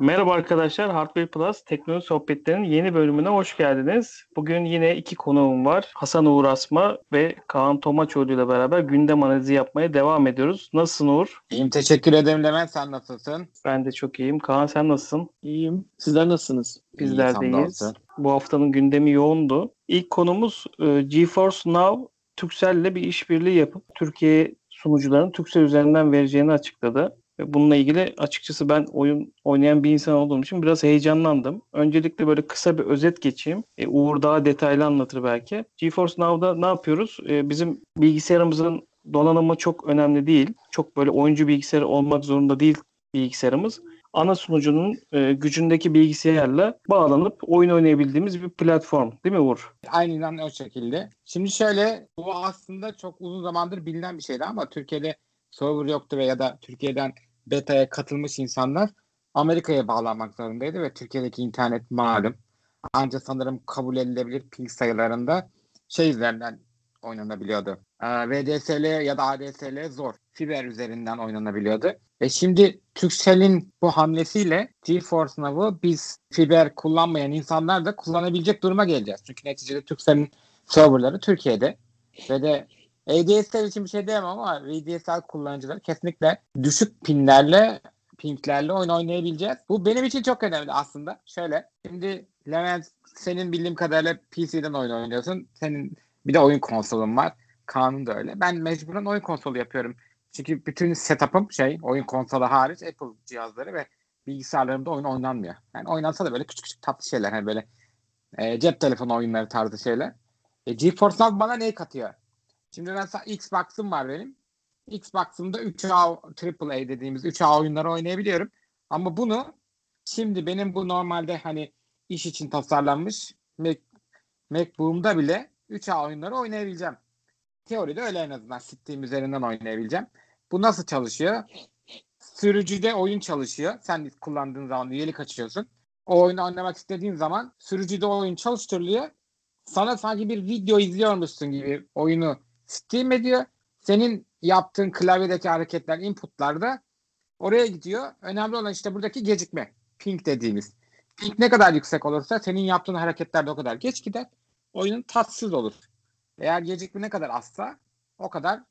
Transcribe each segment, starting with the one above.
Merhaba arkadaşlar, Hardware Plus teknoloji sohbetlerinin yeni bölümüne hoş geldiniz. Bugün yine iki konuğum var. Hasan Uğur Asma ve Kaan Tomaçoğlu ile beraber gündem analizi yapmaya devam ediyoruz. Nasılsın Uğur? İyiyim teşekkür ederim Levent sen nasılsın? Ben de çok iyiyim. Kaan sen nasılsın? İyiyim. Sizler nasılsınız? Bizler de iyiyiz. Bu haftanın gündemi yoğundu. İlk konumuz e, GeForce Now Turkcell'le bir işbirliği yapıp Türkiye sunucuların Turkcell üzerinden vereceğini açıkladı. Ve bununla ilgili açıkçası ben oyun oynayan bir insan olduğum için biraz heyecanlandım. Öncelikle böyle kısa bir özet geçeyim. E, Uğur daha detaylı anlatır belki. GeForce Now'da ne yapıyoruz? E, bizim bilgisayarımızın donanımı çok önemli değil. Çok böyle oyuncu bilgisayarı olmak zorunda değil bilgisayarımız. Ana sunucunun e, gücündeki bilgisayarla bağlanıp oyun oynayabildiğimiz bir platform. Değil mi Uğur? Aynen o şekilde. Şimdi şöyle bu aslında çok uzun zamandır bilinen bir şeydi ama Türkiye'de server yoktu ve ya da Türkiye'den beta'ya katılmış insanlar Amerika'ya bağlanmak zorundaydı ve Türkiye'deki internet malum. Ancak sanırım kabul edilebilir ping sayılarında şey üzerinden oynanabiliyordu. Ee, VDSL ya da ADSL zor. Fiber üzerinden oynanabiliyordu. Ve şimdi Turkcell'in bu hamlesiyle GeForce Now'u biz fiber kullanmayan insanlar da kullanabilecek duruma geleceğiz. Çünkü neticede Turkcell'in serverları Türkiye'de ve de ADSL için bir şey diyemem ama VDSL kullanıcıları kesinlikle düşük pinlerle pinglerle oyun oynayabileceğiz. Bu benim için çok önemli aslında. Şöyle şimdi Levent senin bildiğim kadarıyla PC'den oyun oynuyorsun. Senin bir de oyun konsolun var. Kaan'ın da öyle. Ben mecburen oyun konsolu yapıyorum. Çünkü bütün setup'ım şey oyun konsolu hariç Apple cihazları ve bilgisayarlarımda oyun oynanmıyor. Yani oynansa da böyle küçük küçük tatlı şeyler. Hani böyle e, cep telefonu oyunları tarzı şeyler. E, GeForce Now bana neyi katıyor? Şimdi mesela Xbox'ım var benim. Xbox'ımda 3A AAA dediğimiz 3A oyunları oynayabiliyorum. Ama bunu şimdi benim bu normalde hani iş için tasarlanmış Mac, MacBook'umda bile 3A oyunları oynayabileceğim. Teoride öyle en azından Steam üzerinden oynayabileceğim. Bu nasıl çalışıyor? Sürücüde oyun çalışıyor. Sen kullandığın zaman üyelik açıyorsun. O oyunu oynamak istediğin zaman sürücüde oyun çalıştırılıyor. Sana sanki bir video izliyormuşsun gibi oyunu stream ediyor. Senin yaptığın klavyedeki hareketler, inputlar da oraya gidiyor. Önemli olan işte buradaki gecikme. Ping dediğimiz. Ping ne kadar yüksek olursa senin yaptığın hareketler de o kadar geç gider. Oyunun tatsız olur. Eğer gecikme ne kadar azsa o kadar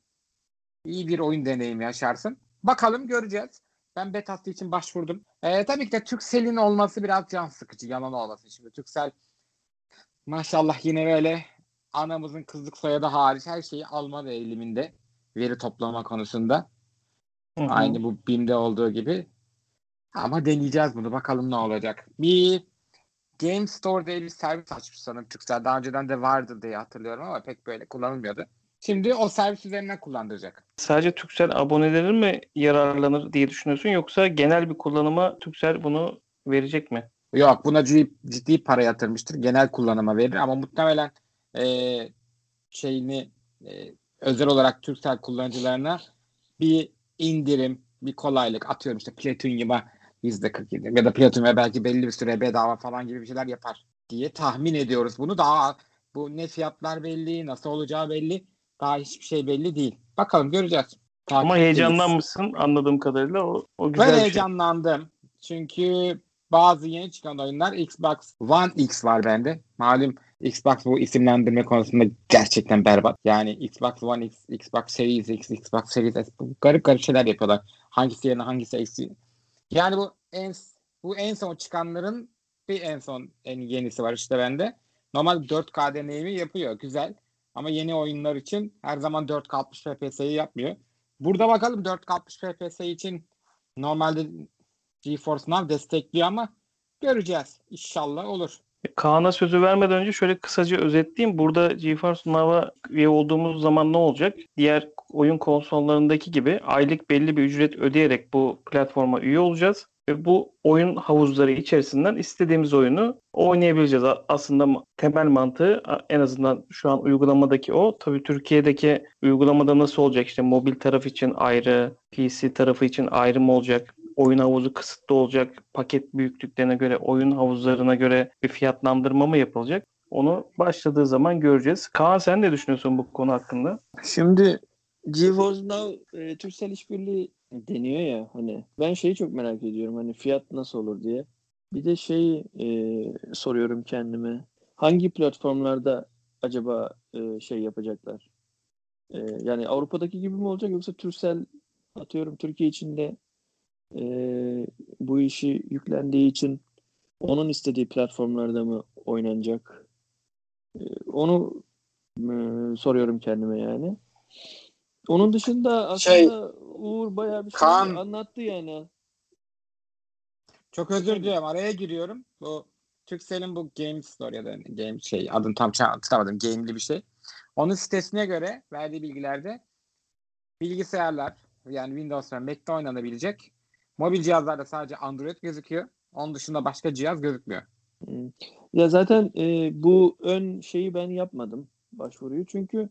iyi bir oyun deneyimi yaşarsın. Bakalım göreceğiz. Ben betası için başvurdum. Ee, tabii ki de Turkcell'in olması biraz can sıkıcı. Yalan olmasın. Şimdi Turkcell maşallah yine böyle anamızın kızlık soyadı hariç her şeyi alma ve eğiliminde veri toplama konusunda. Hı hı. Aynı bu BİM'de olduğu gibi. Ama deneyeceğiz bunu. Bakalım ne olacak. Bir Game Store diye bir servis açmış sanırım Turkcell. Daha önceden de vardı diye hatırlıyorum ama pek böyle kullanılmıyordu. Şimdi o servis üzerinden kullandıracak. Sadece Turkcell aboneleri mi yararlanır diye düşünüyorsun yoksa genel bir kullanıma Turkcell bunu verecek mi? Yok buna ciddi, ciddi para yatırmıştır. Genel kullanıma verir ama muhtemelen e, şeyini e, özel olarak Turkcell kullanıcılarına bir indirim, bir kolaylık atıyorum işte Platinum'a yüzde 47 ya da Platinum'a belki belli bir süre bedava falan gibi bir şeyler yapar diye tahmin ediyoruz. Bunu daha bu ne fiyatlar belli, nasıl olacağı belli. Daha hiçbir şey belli değil. Bakalım göreceğiz. Ama Takipteyiz. heyecanlanmışsın anladığım kadarıyla o, o güzel Ben şey. heyecanlandım. Çünkü bazı yeni çıkan oyunlar Xbox One X var bende. Malum Xbox bu isimlendirme konusunda gerçekten berbat. Yani Xbox One X, Xbox Series X, Xbox Series S bu garip garip şeyler yapıyorlar. Hangisi yerine hangisi eksi. Yani bu en bu en son çıkanların bir en son en yenisi var işte bende. Normal 4K deneyimi yapıyor. Güzel. Ama yeni oyunlar için her zaman 4K 60 FPS'yi yapmıyor. Burada bakalım 4K 60 FPS için normalde GeForce Now destekliyor ama göreceğiz. İnşallah olur. Kaan'a sözü vermeden önce şöyle kısaca özetleyeyim. Burada GeForce Now'a üye olduğumuz zaman ne olacak? Diğer oyun konsollarındaki gibi aylık belli bir ücret ödeyerek bu platforma üye olacağız. Ve bu oyun havuzları içerisinden istediğimiz oyunu oynayabileceğiz. Aslında temel mantığı en azından şu an uygulamadaki o. Tabii Türkiye'deki uygulamada nasıl olacak? İşte mobil taraf için ayrı, PC tarafı için ayrı mı olacak? Oyun havuzu kısıtlı olacak. Paket büyüklüklerine göre, oyun havuzlarına göre bir fiyatlandırma mı yapılacak? Onu başladığı zaman göreceğiz. Kaan sen ne düşünüyorsun bu konu hakkında? Şimdi GeForce Now e, Turkcell işbirliği deniyor ya hani ben şeyi çok merak ediyorum hani fiyat nasıl olur diye. Bir de şey e, soruyorum kendime. Hangi platformlarda acaba e, şey yapacaklar? E, yani Avrupa'daki gibi mi olacak yoksa Turkcell atıyorum Türkiye içinde e, bu işi yüklendiği için onun istediği platformlarda mı oynanacak? E, onu e, soruyorum kendime yani. Onun dışında aslında Şey, Uğur bayağı bir şey Kaan- anlattı yani. Çok özür diliyorum. Araya giriyorum. Bu Turkcell'in bu Game Store ya da Game şey adını tam şey hatırlamadım. Game'li bir şey. Onun sitesine göre verdiği bilgilerde bilgisayarlar yani Windows ve Mac'te oynanabilecek. Mobil cihazlarda sadece Android gözüküyor. Onun dışında başka cihaz gözükmüyor. Hmm. Ya zaten e, bu ön şeyi ben yapmadım başvuruyu çünkü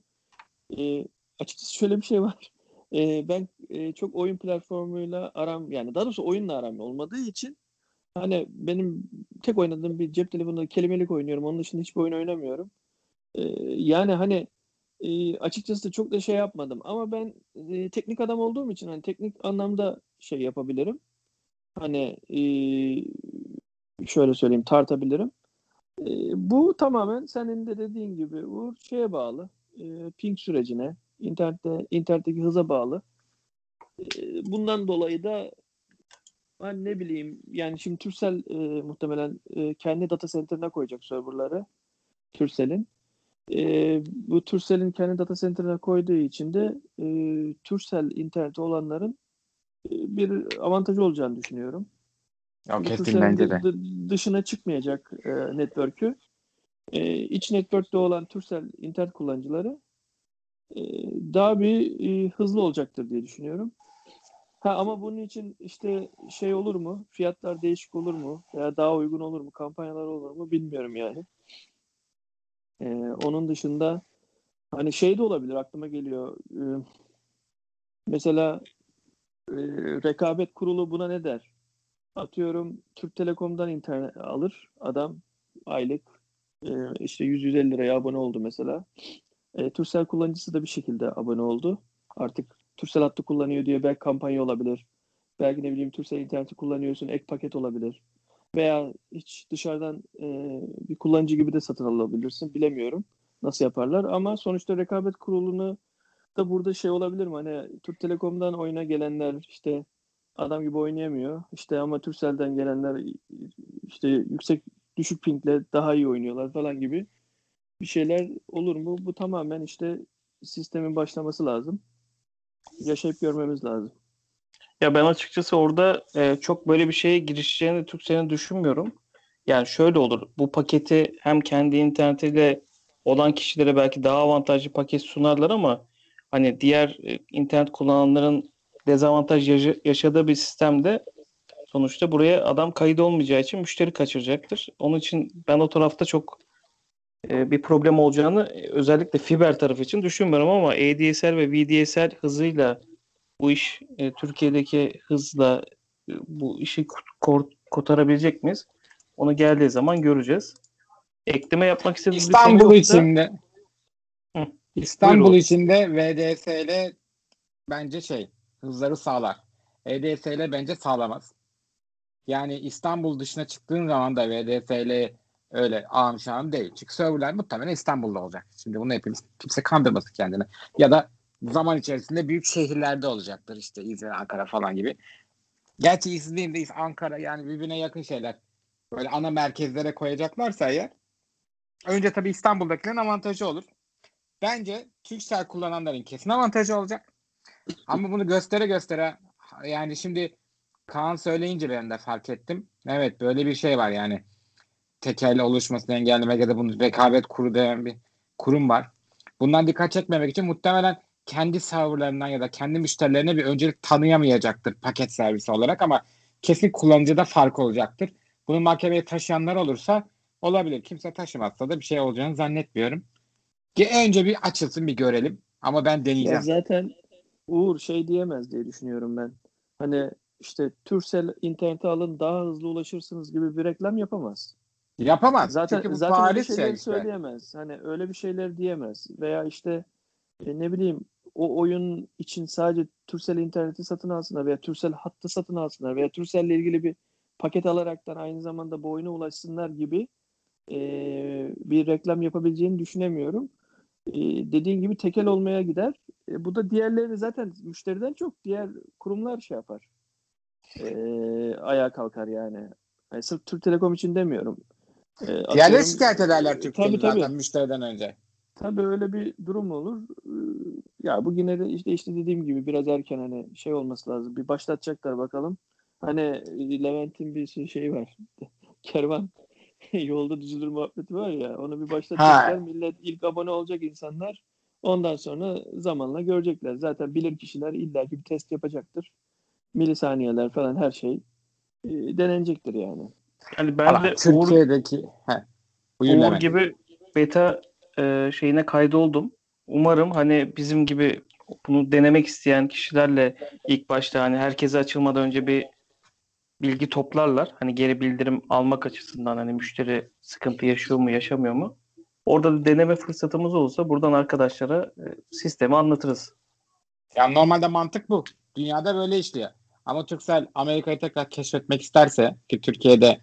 e, açıkçası şöyle bir şey var. E, ben e, çok oyun platformuyla aram yani daha doğrusu oyunla aram olmadığı için hani benim tek oynadığım bir cep telefonunda kelimelik oynuyorum. Onun dışında hiçbir oyun oynamıyorum. E, yani hani e, açıkçası çok da şey yapmadım ama ben e, teknik adam olduğum için hani teknik anlamda şey yapabilirim. Hani e, şöyle söyleyeyim tartabilirim. E, bu tamamen senin de dediğin gibi bu şeye bağlı. E, ping sürecine, internette internetteki hıza bağlı. E, bundan dolayı da ben ne bileyim yani şimdi Turkcell e, muhtemelen e, kendi data center'ına koyacak serverları Turkcell'in. E, bu Turkcell'in kendi data center'ına koyduğu için de e, Turkcell interneti olanların bir avantajı olacağını düşünüyorum. Bu kesin bence de. dı- dışına çıkmayacak e, network'ü. E, iç network'te olan Turkcell internet kullanıcıları e, daha bir e, hızlı olacaktır diye düşünüyorum. Ha ama bunun için işte şey olur mu? Fiyatlar değişik olur mu? Veya daha uygun olur mu? Kampanyalar olur mu? Bilmiyorum yani. E, onun dışında hani şey de olabilir aklıma geliyor. E, mesela e, rekabet kurulu buna ne der? Atıyorum Türk Telekom'dan internet alır adam aylık e, işte 100-150 liraya abone oldu mesela. E, Turkcell kullanıcısı da bir şekilde abone oldu. Artık Turkcell hattı kullanıyor diye belki kampanya olabilir. Belki ne bileyim Turkcell interneti kullanıyorsun ek paket olabilir. Veya hiç dışarıdan e, bir kullanıcı gibi de satın alabilirsin. Bilemiyorum nasıl yaparlar ama sonuçta rekabet kurulunu da burada şey olabilir mi? Hani Türk Telekom'dan oyuna gelenler işte adam gibi oynayamıyor. İşte ama Turkcell'den gelenler işte yüksek düşük pingle daha iyi oynuyorlar falan gibi bir şeyler olur mu? Bu tamamen işte sistemin başlaması lazım. Yaşayıp görmemiz lazım. Ya ben açıkçası orada e, çok böyle bir şeye girişeceğini Turkcell'in düşünmüyorum. Yani şöyle olur. Bu paketi hem kendi internetiyle olan kişilere belki daha avantajlı paket sunarlar ama hani diğer e, internet kullananların dezavantaj yaşa- yaşadığı bir sistemde sonuçta buraya adam kayıt olmayacağı için müşteri kaçıracaktır. Onun için ben o tarafta çok e, bir problem olacağını e, özellikle fiber tarafı için düşünmüyorum ama ADSL ve VDSL hızıyla bu iş Türkiye'deki hızla bu işi kotarabilecek miyiz? Onu geldiği zaman göreceğiz. Ekleme yapmak istediğiniz İstanbul içinde Hı. İstanbul Buyurun. içinde VDSL bence şey hızları sağlar. EDSL bence sağlamaz. Yani İstanbul dışına çıktığın zaman da VDSL öyle ağım şahım değil. Çünkü serverler muhtemelen İstanbul'da olacak. Şimdi bunu hepimiz kimse kandırmasın kendini. Ya da zaman içerisinde büyük şehirlerde olacaktır. İşte İzmir, Ankara falan gibi. Gerçi İzmir Ankara yani birbirine yakın şeyler. Böyle ana merkezlere koyacaklarsa eğer önce tabii İstanbul'dakilerin avantajı olur. Bence Turkcell kullananların kesin avantajı olacak. Ama bunu göstere göstere yani şimdi Kaan söyleyince ben de fark ettim. Evet böyle bir şey var yani. Tekerle oluşmasını engellemek ya da bunun rekabet kuru denen bir kurum var. Bundan dikkat çekmemek için muhtemelen kendi serverlarından ya da kendi müşterilerine bir öncelik tanıyamayacaktır paket servisi olarak ama kesin kullanıcıda fark olacaktır. Bunu mahkemeye taşıyanlar olursa olabilir. Kimse taşımazsa da bir şey olacağını zannetmiyorum. Önce bir açılsın bir görelim. Ama ben Ya deneyeceğim. zaten Uğur şey diyemez diye düşünüyorum ben. Hani işte Turkcell internete alın daha hızlı ulaşırsınız gibi bir reklam yapamaz. Yapamaz. Zaten Çünkü bu zaten öyle Paris şeyler şey işte. söyleyemez. Hani öyle bir şeyler diyemez veya işte e, ne bileyim o oyun için sadece Turkcell interneti satın alsınlar veya Turkcell hattı satın alsınlar veya Turkcell ile ilgili bir paket alaraktan aynı zamanda bu oyuna ulaşsınlar gibi e, bir reklam yapabileceğini düşünemiyorum. E, dediğin gibi tekel olmaya gider. E, bu da diğerleri zaten müşteriden çok diğer kurumlar şey yapar. E, ayağa kalkar yani. yani. Sırf Türk Telekom için demiyorum. E, Diğerleri şikayet ederler Türkiye'yi Tabii, tabii. zaten müşteriden önce. Tabii öyle bir durum olur. Ee, Ya bu yine de işte işte dediğim gibi biraz erken hani şey olması lazım. Bir başlatacaklar bakalım. Hani e, Levent'in bir şey- şeyi var. Kervan yolda düzülür muhabbeti var ya. Onu bir başlatacaklar. Millet ilk abone olacak insanlar. Ondan sonra zamanla görecekler. Zaten bilir kişiler illaki bir test yapacaktır. Milisaniyeler falan her şey e, denenecektir yani. Yani ben Valla de Uğur, Türkiye'deki he. Buyur Uğur gibi beta e, şeyine kaydoldum. Umarım hani bizim gibi bunu denemek isteyen kişilerle ilk başta hani herkese açılmadan önce bir bilgi toplarlar. Hani geri bildirim almak açısından hani müşteri sıkıntı yaşıyor mu yaşamıyor mu? Orada da deneme fırsatımız olursa buradan arkadaşlara e, sistemi anlatırız. Yani normalde mantık bu. Dünyada böyle işliyor. Ama Turkcell Amerika'yı tekrar keşfetmek isterse ki Türkiye'de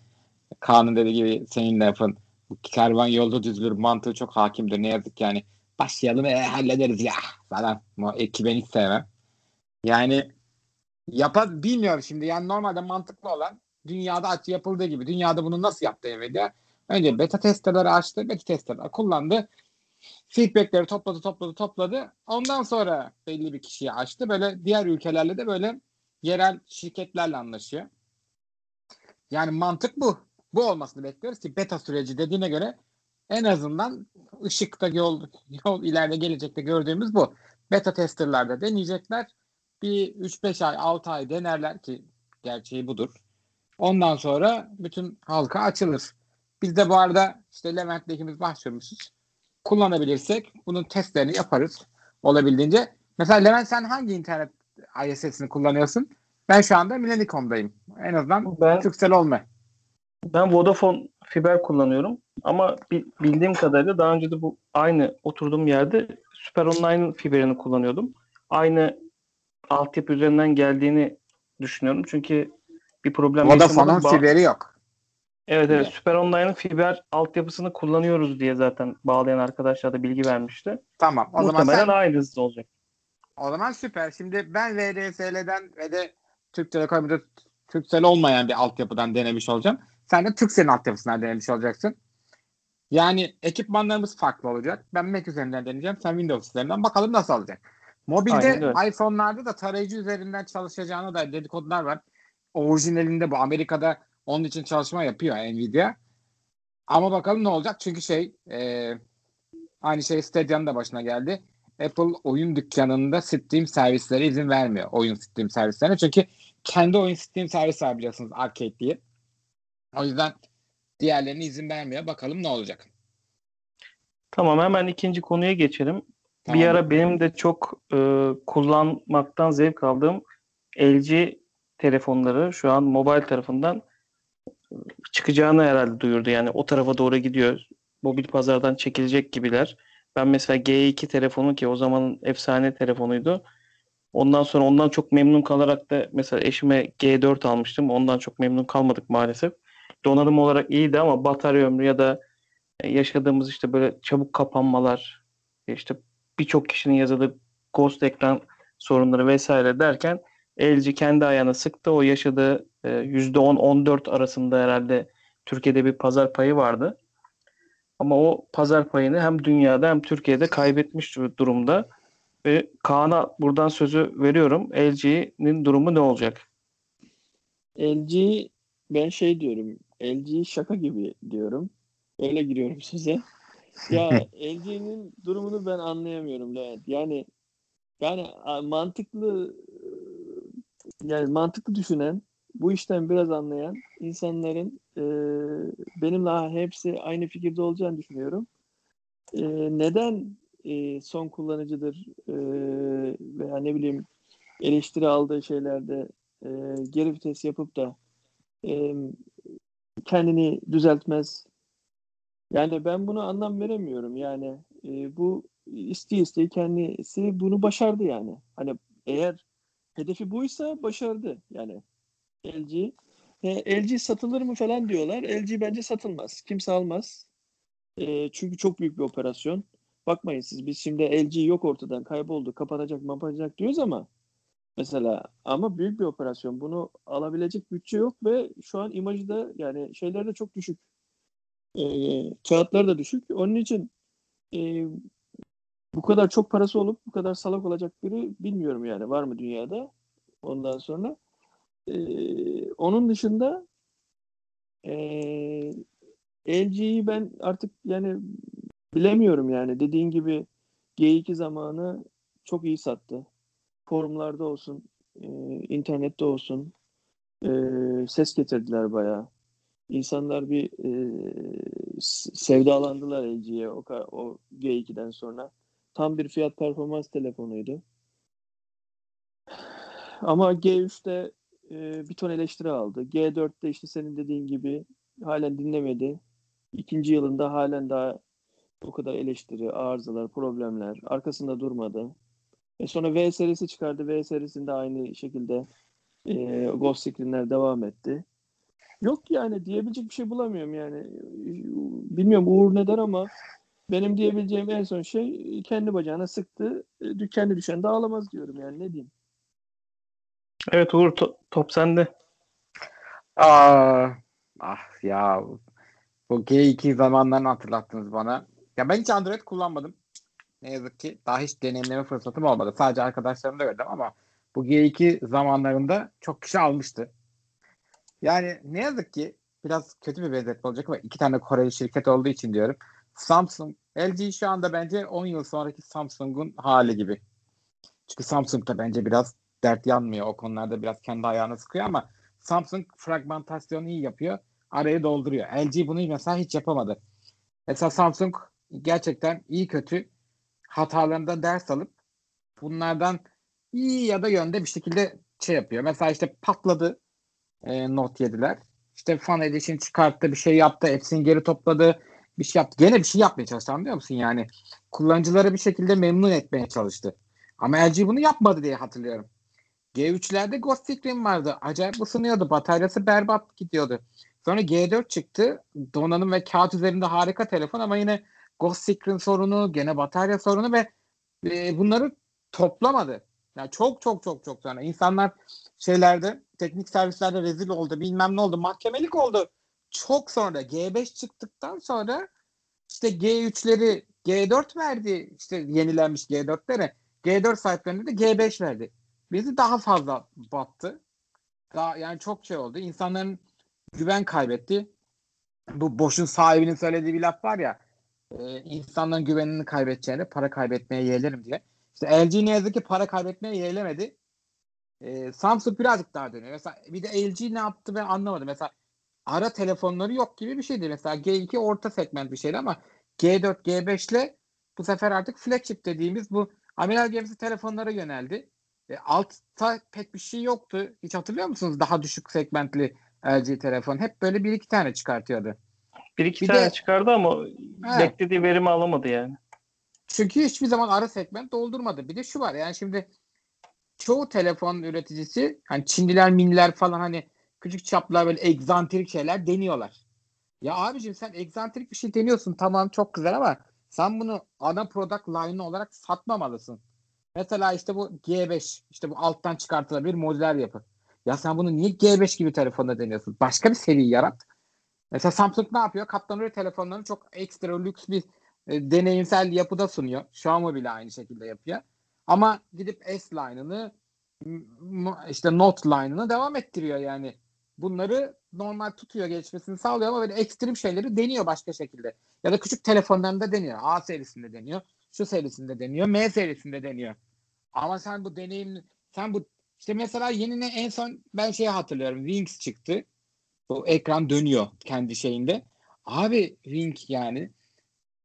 Kaan'ın dediği gibi senin yapın. Bu kervan yolda düzülür mantığı çok hakimdir. Ne yazık yani başlayalım e, hallederiz ya falan. Bu ekibi ben hiç sevmem. Yani yapar bilmiyorum şimdi. Yani normalde mantıklı olan dünyada aç yapıldığı gibi. Dünyada bunu nasıl yaptı Nvidia? Önce beta testleri açtı. Beta testleri kullandı. Feedbackleri topladı topladı topladı. Ondan sonra belli bir kişiye açtı. Böyle diğer ülkelerle de böyle yerel şirketlerle anlaşıyor. Yani mantık bu. Bu olmasını bekliyoruz ki beta süreci dediğine göre en azından ışıkta yol, yol ileride gelecekte gördüğümüz bu. Beta testerlarda deneyecekler. Bir 3-5 ay 6 ay denerler ki gerçeği budur. Ondan sonra bütün halka açılır. Biz de bu arada işte Levent'le ikimiz başvurmuşuz. Kullanabilirsek bunun testlerini yaparız olabildiğince. Mesela Levent sen hangi internet ISS'ini kullanıyorsun? Ben şu anda Millennium'dayım. En azından Ben Turkcell olma. Ben Vodafone fiber kullanıyorum ama bi- bildiğim kadarıyla daha önce de bu aynı oturduğum yerde Süper Online fiberini kullanıyordum. Aynı altyapı üzerinden geldiğini düşünüyorum. Çünkü bir problem Vodafone'un fiberi yok. Evet evet. Süper Online'ın fiber altyapısını kullanıyoruz diye zaten bağlayan arkadaşlar da bilgi vermişti. Tamam. O zaman Muhtemelen sen aynı hızda olacak. O zaman süper. Şimdi ben VDSL'den ve de Türk Telekom'da Turkcell olmayan bir altyapıdan denemiş olacağım. Sen de Turkcell'in altyapısından denemiş olacaksın. Yani ekipmanlarımız farklı olacak. Ben Mac üzerinden deneyeceğim. Sen Windows üzerinden. Bakalım nasıl olacak. Mobilde iPhone'larda da tarayıcı üzerinden çalışacağını da dedikodular var. Orijinalinde bu. Amerika'da onun için çalışma yapıyor Nvidia. Ama bakalım ne olacak. Çünkü şey e, aynı şey Stadia'nın da başına geldi. Apple oyun dükkanında Steam servisleri izin vermiyor. Oyun Steam servislerine. Çünkü kendi oyun Steam servisi var biliyorsunuz Arcade diye. O yüzden diğerlerine izin vermiyor. Bakalım ne olacak. Tamam hemen ikinci konuya geçelim. Tamam. Bir ara benim de çok e, kullanmaktan zevk aldığım LG telefonları şu an mobile tarafından e, çıkacağını herhalde duyurdu. Yani o tarafa doğru gidiyor. Mobil pazardan çekilecek gibiler. Ben mesela G2 telefonu ki o zaman efsane telefonuydu. Ondan sonra ondan çok memnun kalarak da mesela eşime G4 almıştım. Ondan çok memnun kalmadık maalesef. Donanım olarak iyiydi ama batarya ömrü ya da e, yaşadığımız işte böyle çabuk kapanmalar, işte birçok kişinin yazdığı ghost ekran sorunları vesaire derken LG kendi ayağına sıktı. O yaşadığı e, %10-14 arasında herhalde Türkiye'de bir pazar payı vardı. Ama o pazar payını hem dünyada hem Türkiye'de kaybetmiş dur- durumda. Ve Kaan'a buradan sözü veriyorum. LG'nin durumu ne olacak? LG ben şey diyorum. LG şaka gibi diyorum. Öyle giriyorum size. Ya LG'nin durumunu ben anlayamıyorum Levent. Yani yani mantıklı yani mantıklı düşünen bu işten biraz anlayan insanların e, benimle hepsi aynı fikirde olacağını düşünüyorum. E, neden e, son kullanıcıdır e, veya ne bileyim eleştiri aldığı şeylerde e, geri vites yapıp da e, kendini düzeltmez. Yani ben buna anlam veremiyorum. Yani e, bu isteye isteye kendisi bunu başardı yani. Hani eğer hedefi buysa başardı yani LG. E, LG satılır mı falan diyorlar. LG bence satılmaz. Kimse almaz. E, çünkü çok büyük bir operasyon. Bakmayın siz biz şimdi LG yok ortadan kayboldu kapatacak mapacak diyoruz ama mesela ama büyük bir operasyon. Bunu alabilecek bütçe yok ve şu an imajı da yani şeyler de çok düşük. E, kağıtlar da düşük. Onun için e, bu kadar çok parası olup bu kadar salak olacak biri bilmiyorum yani var mı dünyada ondan sonra. E, onun dışında e, LG'yi ben artık yani bilemiyorum yani dediğin gibi G2 zamanı çok iyi sattı. Forumlarda olsun, e, internette olsun e, ses getirdiler bayağı. İnsanlar bir e, sevdalandılar LG'ye o, o G2'den sonra. Tam bir fiyat performans telefonuydu. Ama G3'te e, bir ton eleştiri aldı. G4'te işte senin dediğin gibi halen dinlemedi. İkinci yılında halen daha o kadar eleştiri, arızalar, problemler arkasında durmadı. E sonra V serisi çıkardı. V serisinde aynı şekilde e, Ghost Screen'ler devam etti. Yok yani diyebilecek bir şey bulamıyorum yani. Bilmiyorum Uğur ne der ama benim diyebileceğim en son şey kendi bacağına sıktı. E, kendi düşen de ağlamaz diyorum yani ne diyeyim. Evet Uğur to- top sende. Aa, ah ya bu G2 zamanlarını hatırlattınız bana. Ya ben hiç Android kullanmadım. Ne yazık ki daha hiç deneyimleme fırsatım olmadı. Sadece arkadaşlarımda gördüm ama bu G2 zamanlarında çok kişi almıştı. Yani ne yazık ki biraz kötü bir benzetme olacak ama iki tane Koreli şirket olduğu için diyorum. Samsung, LG şu anda bence 10 yıl sonraki Samsung'un hali gibi. Çünkü Samsung da bence biraz dert yanmıyor. O konularda biraz kendi ayağını sıkıyor ama Samsung fragmentasyonu iyi yapıyor. Arayı dolduruyor. LG bunu mesela hiç yapamadı. Mesela Samsung gerçekten iyi kötü hatalarından ders alıp bunlardan iyi ya da yönde bir şekilde şey yapıyor. Mesela işte patladı e, Note 7'ler. İşte Fan Edition çıkarttı, bir şey yaptı, hepsini geri topladı, bir şey yaptı. Gene bir şey yapmaya çalıştı anlıyor musun? Yani kullanıcıları bir şekilde memnun etmeye çalıştı. Ama LG bunu yapmadı diye hatırlıyorum. G3'lerde Ghost Screen vardı. Acayip ısınıyordu. Bataryası berbat gidiyordu. Sonra G4 çıktı. Donanım ve kağıt üzerinde harika telefon ama yine Ghost Screen sorunu, gene batarya sorunu ve e, bunları toplamadı. Yani çok çok çok çok sonra insanlar şeylerde teknik servislerde rezil oldu bilmem ne oldu mahkemelik oldu. Çok sonra G5 çıktıktan sonra işte G3'leri G4 verdi işte yenilenmiş G4'lere. G4 sahiplerine de G5 verdi. Bizi daha fazla battı. Daha, yani çok şey oldu. İnsanların güven kaybetti. Bu boşun sahibinin söylediği bir laf var ya e, insanların güvenini kaybedeceğine para kaybetmeye yeğlerim diye. İşte LG ne yazık ki para kaybetmeye yeğlemedi. E, Samsung birazcık daha dönüyor. Mesela bir de LG ne yaptı ben anlamadım. Mesela ara telefonları yok gibi bir şeydi. Mesela G2 orta segment bir şeydi ama G4, G5 ile bu sefer artık flagship dediğimiz bu amiral gemisi telefonlara yöneldi. E, altta pek bir şey yoktu. Hiç hatırlıyor musunuz? Daha düşük segmentli LG telefon. Hep böyle bir iki tane çıkartıyordu. Bir iki Bir tane de- çıkardı ama Evet. beklediği verimi alamadı yani. Çünkü hiçbir zaman ara segment doldurmadı. Bir de şu var yani şimdi çoğu telefon üreticisi hani Çinliler, Minliler falan hani küçük çaplar böyle egzantrik şeyler deniyorlar. Ya abicim sen egzantrik bir şey deniyorsun tamam çok güzel ama sen bunu ana product line olarak satmamalısın. Mesela işte bu G5 işte bu alttan çıkartılabilir modüler yapı. Ya sen bunu niye G5 gibi telefonda deniyorsun? Başka bir seri yarat. Mesela Samsung ne yapıyor? Katlanır telefonlarını çok ekstra lüks bir e, deneyimsel yapıda sunuyor. Xiaomi bile aynı şekilde yapıyor. Ama gidip S line'ını işte Note line'ını devam ettiriyor yani. Bunları normal tutuyor gelişmesini sağlıyor ama böyle ekstrem şeyleri deniyor başka şekilde. Ya da küçük telefonlarında deniyor. A serisinde deniyor. Şu serisinde deniyor. M serisinde deniyor. Ama sen bu deneyim sen bu işte mesela yeni ne en son ben şeyi hatırlıyorum. Wings çıktı. O ekran dönüyor kendi şeyinde. Abi Wing yani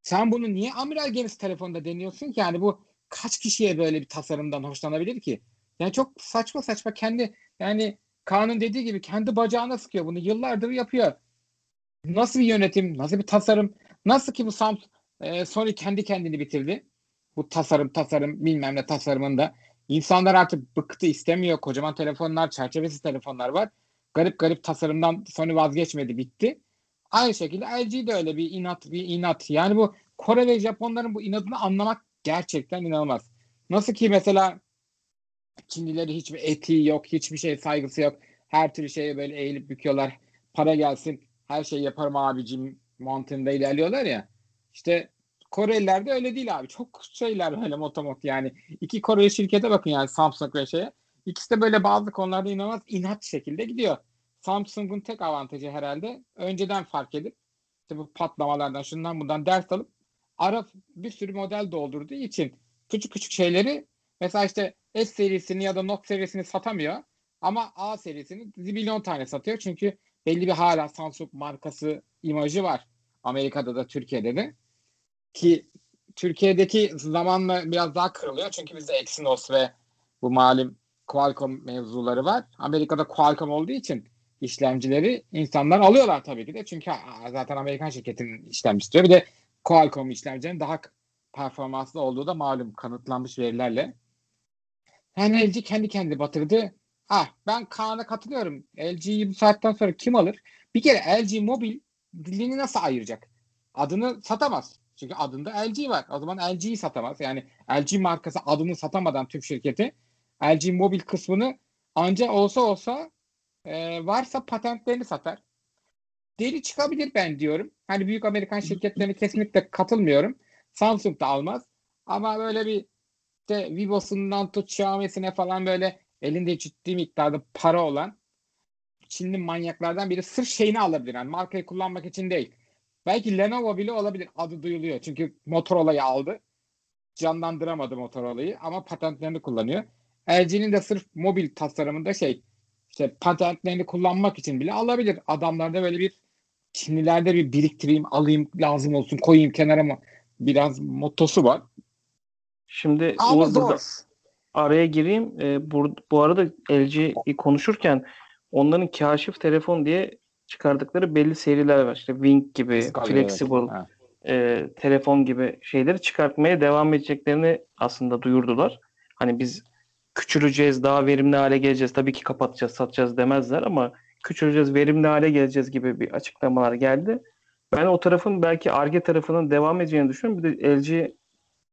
sen bunu niye amiral gemisi telefonda deniyorsun ki? Yani bu kaç kişiye böyle bir tasarımdan hoşlanabilir ki? Yani çok saçma saçma kendi yani Kaan'ın dediği gibi kendi bacağına sıkıyor bunu. Yıllardır yapıyor. Nasıl bir yönetim, nasıl bir tasarım, nasıl ki bu Samsung e, Sony kendi kendini bitirdi. Bu tasarım tasarım bilmem ne tasarımında. İnsanlar artık bıktı istemiyor. Kocaman telefonlar, çerçevesiz telefonlar var. Garip garip tasarımdan Sony vazgeçmedi bitti. Aynı şekilde LG de öyle bir inat bir inat. Yani bu Kore ve Japonların bu inadını anlamak gerçekten inanılmaz. Nasıl ki mesela Çinlileri hiçbir etiği yok, hiçbir şey saygısı yok. Her türlü şeye böyle eğilip büküyorlar. Para gelsin, her şeyi yaparım abicim mantığında ilerliyorlar ya. İşte Koreliler de öyle değil abi. Çok şeyler böyle motomot yani. İki Koreli şirkete bakın yani Samsung ve şeye. İkisi de böyle bazı konularda inanılmaz inat şekilde gidiyor. Samsung'un tek avantajı herhalde önceden fark edip işte bu patlamalardan şundan bundan ders alıp ara bir sürü model doldurduğu için küçük küçük şeyleri mesela işte S serisini ya da Note serisini satamıyor ama A serisini zibilyon tane satıyor çünkü belli bir hala Samsung markası imajı var. Amerika'da da Türkiye'de de ki Türkiye'deki zamanla biraz daha kırılıyor çünkü bizde Exynos ve bu malum Qualcomm mevzuları var. Amerika'da Qualcomm olduğu için işlemcileri insanlar alıyorlar tabii ki de. Çünkü zaten Amerikan şirketinin işlemcisi diyor. Bir de Qualcomm işlemcilerin daha performanslı olduğu da malum kanıtlanmış verilerle. Yani LG kendi kendi batırdı. Ah ben Kaan'a katılıyorum. LG'yi bu saatten sonra kim alır? Bir kere LG Mobil dilini nasıl ayıracak? Adını satamaz. Çünkü adında LG var. O zaman LG'yi satamaz. Yani LG markası adını satamadan tüm şirketi LG Mobil kısmını anca olsa olsa e, varsa patentlerini satar. Deli çıkabilir ben diyorum. Hani büyük Amerikan şirketlerine kesinlikle katılmıyorum. Samsung da almaz. Ama böyle bir işte Vivo'sundan tut Xiaomi'sine falan böyle elinde ciddi miktarda para olan Çinli manyaklardan biri sırf şeyini alabilir. Yani markayı kullanmak için değil. Belki Lenovo bile olabilir. Adı duyuluyor. Çünkü Motorola'yı aldı. Canlandıramadı Motorola'yı ama patentlerini kullanıyor. LG'nin de sırf mobil tasarımında şey işte patentlerini kullanmak için bile alabilir. Adamlarda böyle bir Çinlilerde bir biriktireyim, alayım, lazım olsun, koyayım kenara mı biraz motosu var. Şimdi Ama Uğur zor. burada araya gireyim. Ee, bu, bu arada LG'yi konuşurken onların kaşif telefon diye çıkardıkları belli seriler var. İşte Wing gibi, Scarlett, Flexible evet. Ha. e, telefon gibi şeyleri çıkartmaya devam edeceklerini aslında duyurdular. Hani biz küçüleceğiz, daha verimli hale geleceğiz. Tabii ki kapatacağız, satacağız demezler ama küçüleceğiz, verimli hale geleceğiz gibi bir açıklamalar geldi. Ben o tarafın belki Arge tarafının devam edeceğini düşünüyorum. Bir de LG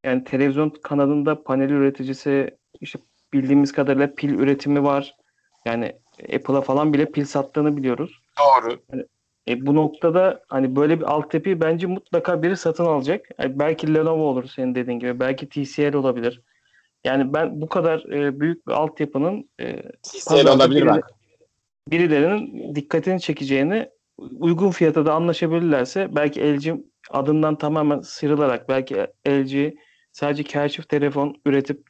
yani televizyon kanalında panel üreticisi işte bildiğimiz kadarıyla pil üretimi var. Yani Apple'a falan bile pil sattığını biliyoruz. Doğru. E, bu noktada hani böyle bir altyapıyı bence mutlaka biri satın alacak. Yani belki Lenovo olur senin dediğin gibi. Belki TCL olabilir. Yani ben bu kadar e, büyük bir altyapının e, TCL olabilir bak. Birilerinin dikkatini çekeceğini uygun fiyata da anlaşabilirlerse belki LG adından tamamen sıyrılarak belki LG sadece kaşif telefon üretip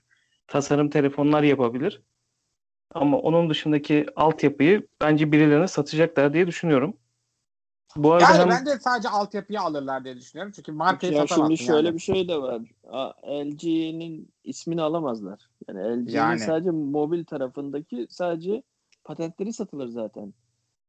tasarım telefonlar yapabilir. Ama onun dışındaki altyapıyı bence birilerine satacaklar diye düşünüyorum. Bu arada Yani hem ben de sadece altyapıyı alırlar diye düşünüyorum. Çünkü markayı Ya satamazsın şimdi şöyle yani. bir şey de var. LG'nin ismini alamazlar. Yani LG'nin Yani. sadece mobil tarafındaki sadece patentleri satılır zaten.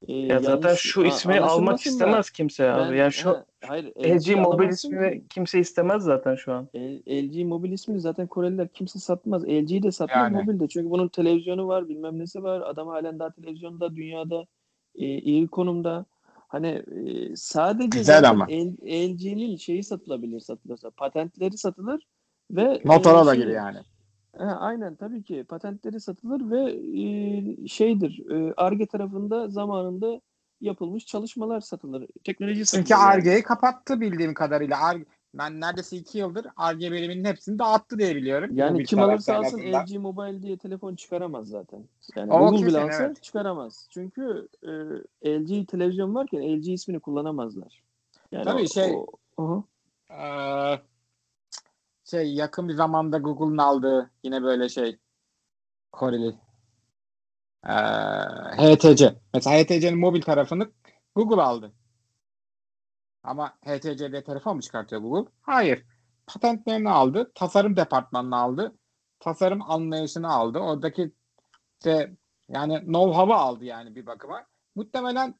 Ee, ya zaten şu a- ismi almak anlaşılmasın da istemez kimse abi. ben- yani şu ha, hayır, LG mobil ismini ki. kimse istemez zaten şu an. L- LG mobil ismini zaten Koreliler kimse satmaz. LG'yi de satmaz Yani. mobilde. Çünkü bunun televizyonu var, bilmem nesi var. Adam halen daha televizyonda dünyada e, iyi konumda. Hani e, sadece Güzel zaten ama. LG'nin şeyi satılabilir satılırsa. Patentleri satılır ve Motorola e, gibi yani. Ha, aynen tabii ki patentleri satılır ve e, şeydir e, Arge tarafında zamanında yapılmış çalışmalar satılır. Teknoloji satılır. Çünkü yani. Arge'yi kapattı bildiğim kadarıyla. Arge, ben neredeyse iki yıldır Arge biriminin hepsini dağıttı diye biliyorum. Yani kim alırsa alsın. LG Mobile diye telefon çıkaramaz zaten. Yani O Google kesin, bile alsa evet. çıkaramaz. Çünkü e, LG televizyon varken LG ismini kullanamazlar. Yani Tabii o- şey- o- hı. Ee, şey yakın bir zamanda Google'un aldığı yine böyle şey Koreli ee, HTC. Mesela HTC'nin mobil tarafını Google aldı. Ama HTC'de telefon mu çıkartıyor Google? Hayır. Patentlerini aldı. Tasarım departmanını aldı. Tasarım anlayışını aldı. Oradaki işte yani know-how'ı aldı yani bir bakıma. Muhtemelen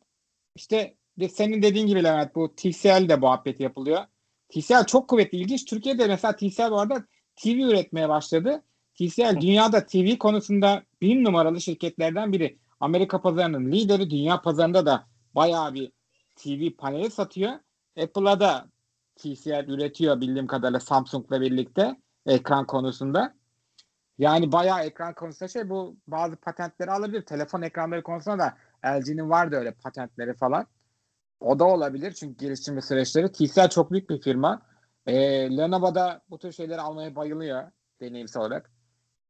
işte senin dediğin gibi Levent bu TCL de muhabbet yapılıyor. TCL çok kuvvetli. ilginç. Türkiye'de mesela TCL bu arada TV üretmeye başladı. TCL dünyada TV konusunda bir numaralı şirketlerden biri. Amerika pazarının lideri, dünya pazarında da bayağı bir TV paneli satıyor. Apple'a da TCL üretiyor bildiğim kadarıyla Samsung'la birlikte ekran konusunda. Yani bayağı ekran konusunda şey bu bazı patentleri alabilir. Telefon ekranları konusunda da LG'nin vardı öyle patentleri falan. O da olabilir çünkü geliştirme süreçleri. TCL çok büyük bir firma. E, Lenovo da bu tür şeyleri almaya bayılıyor deneyimsel olarak.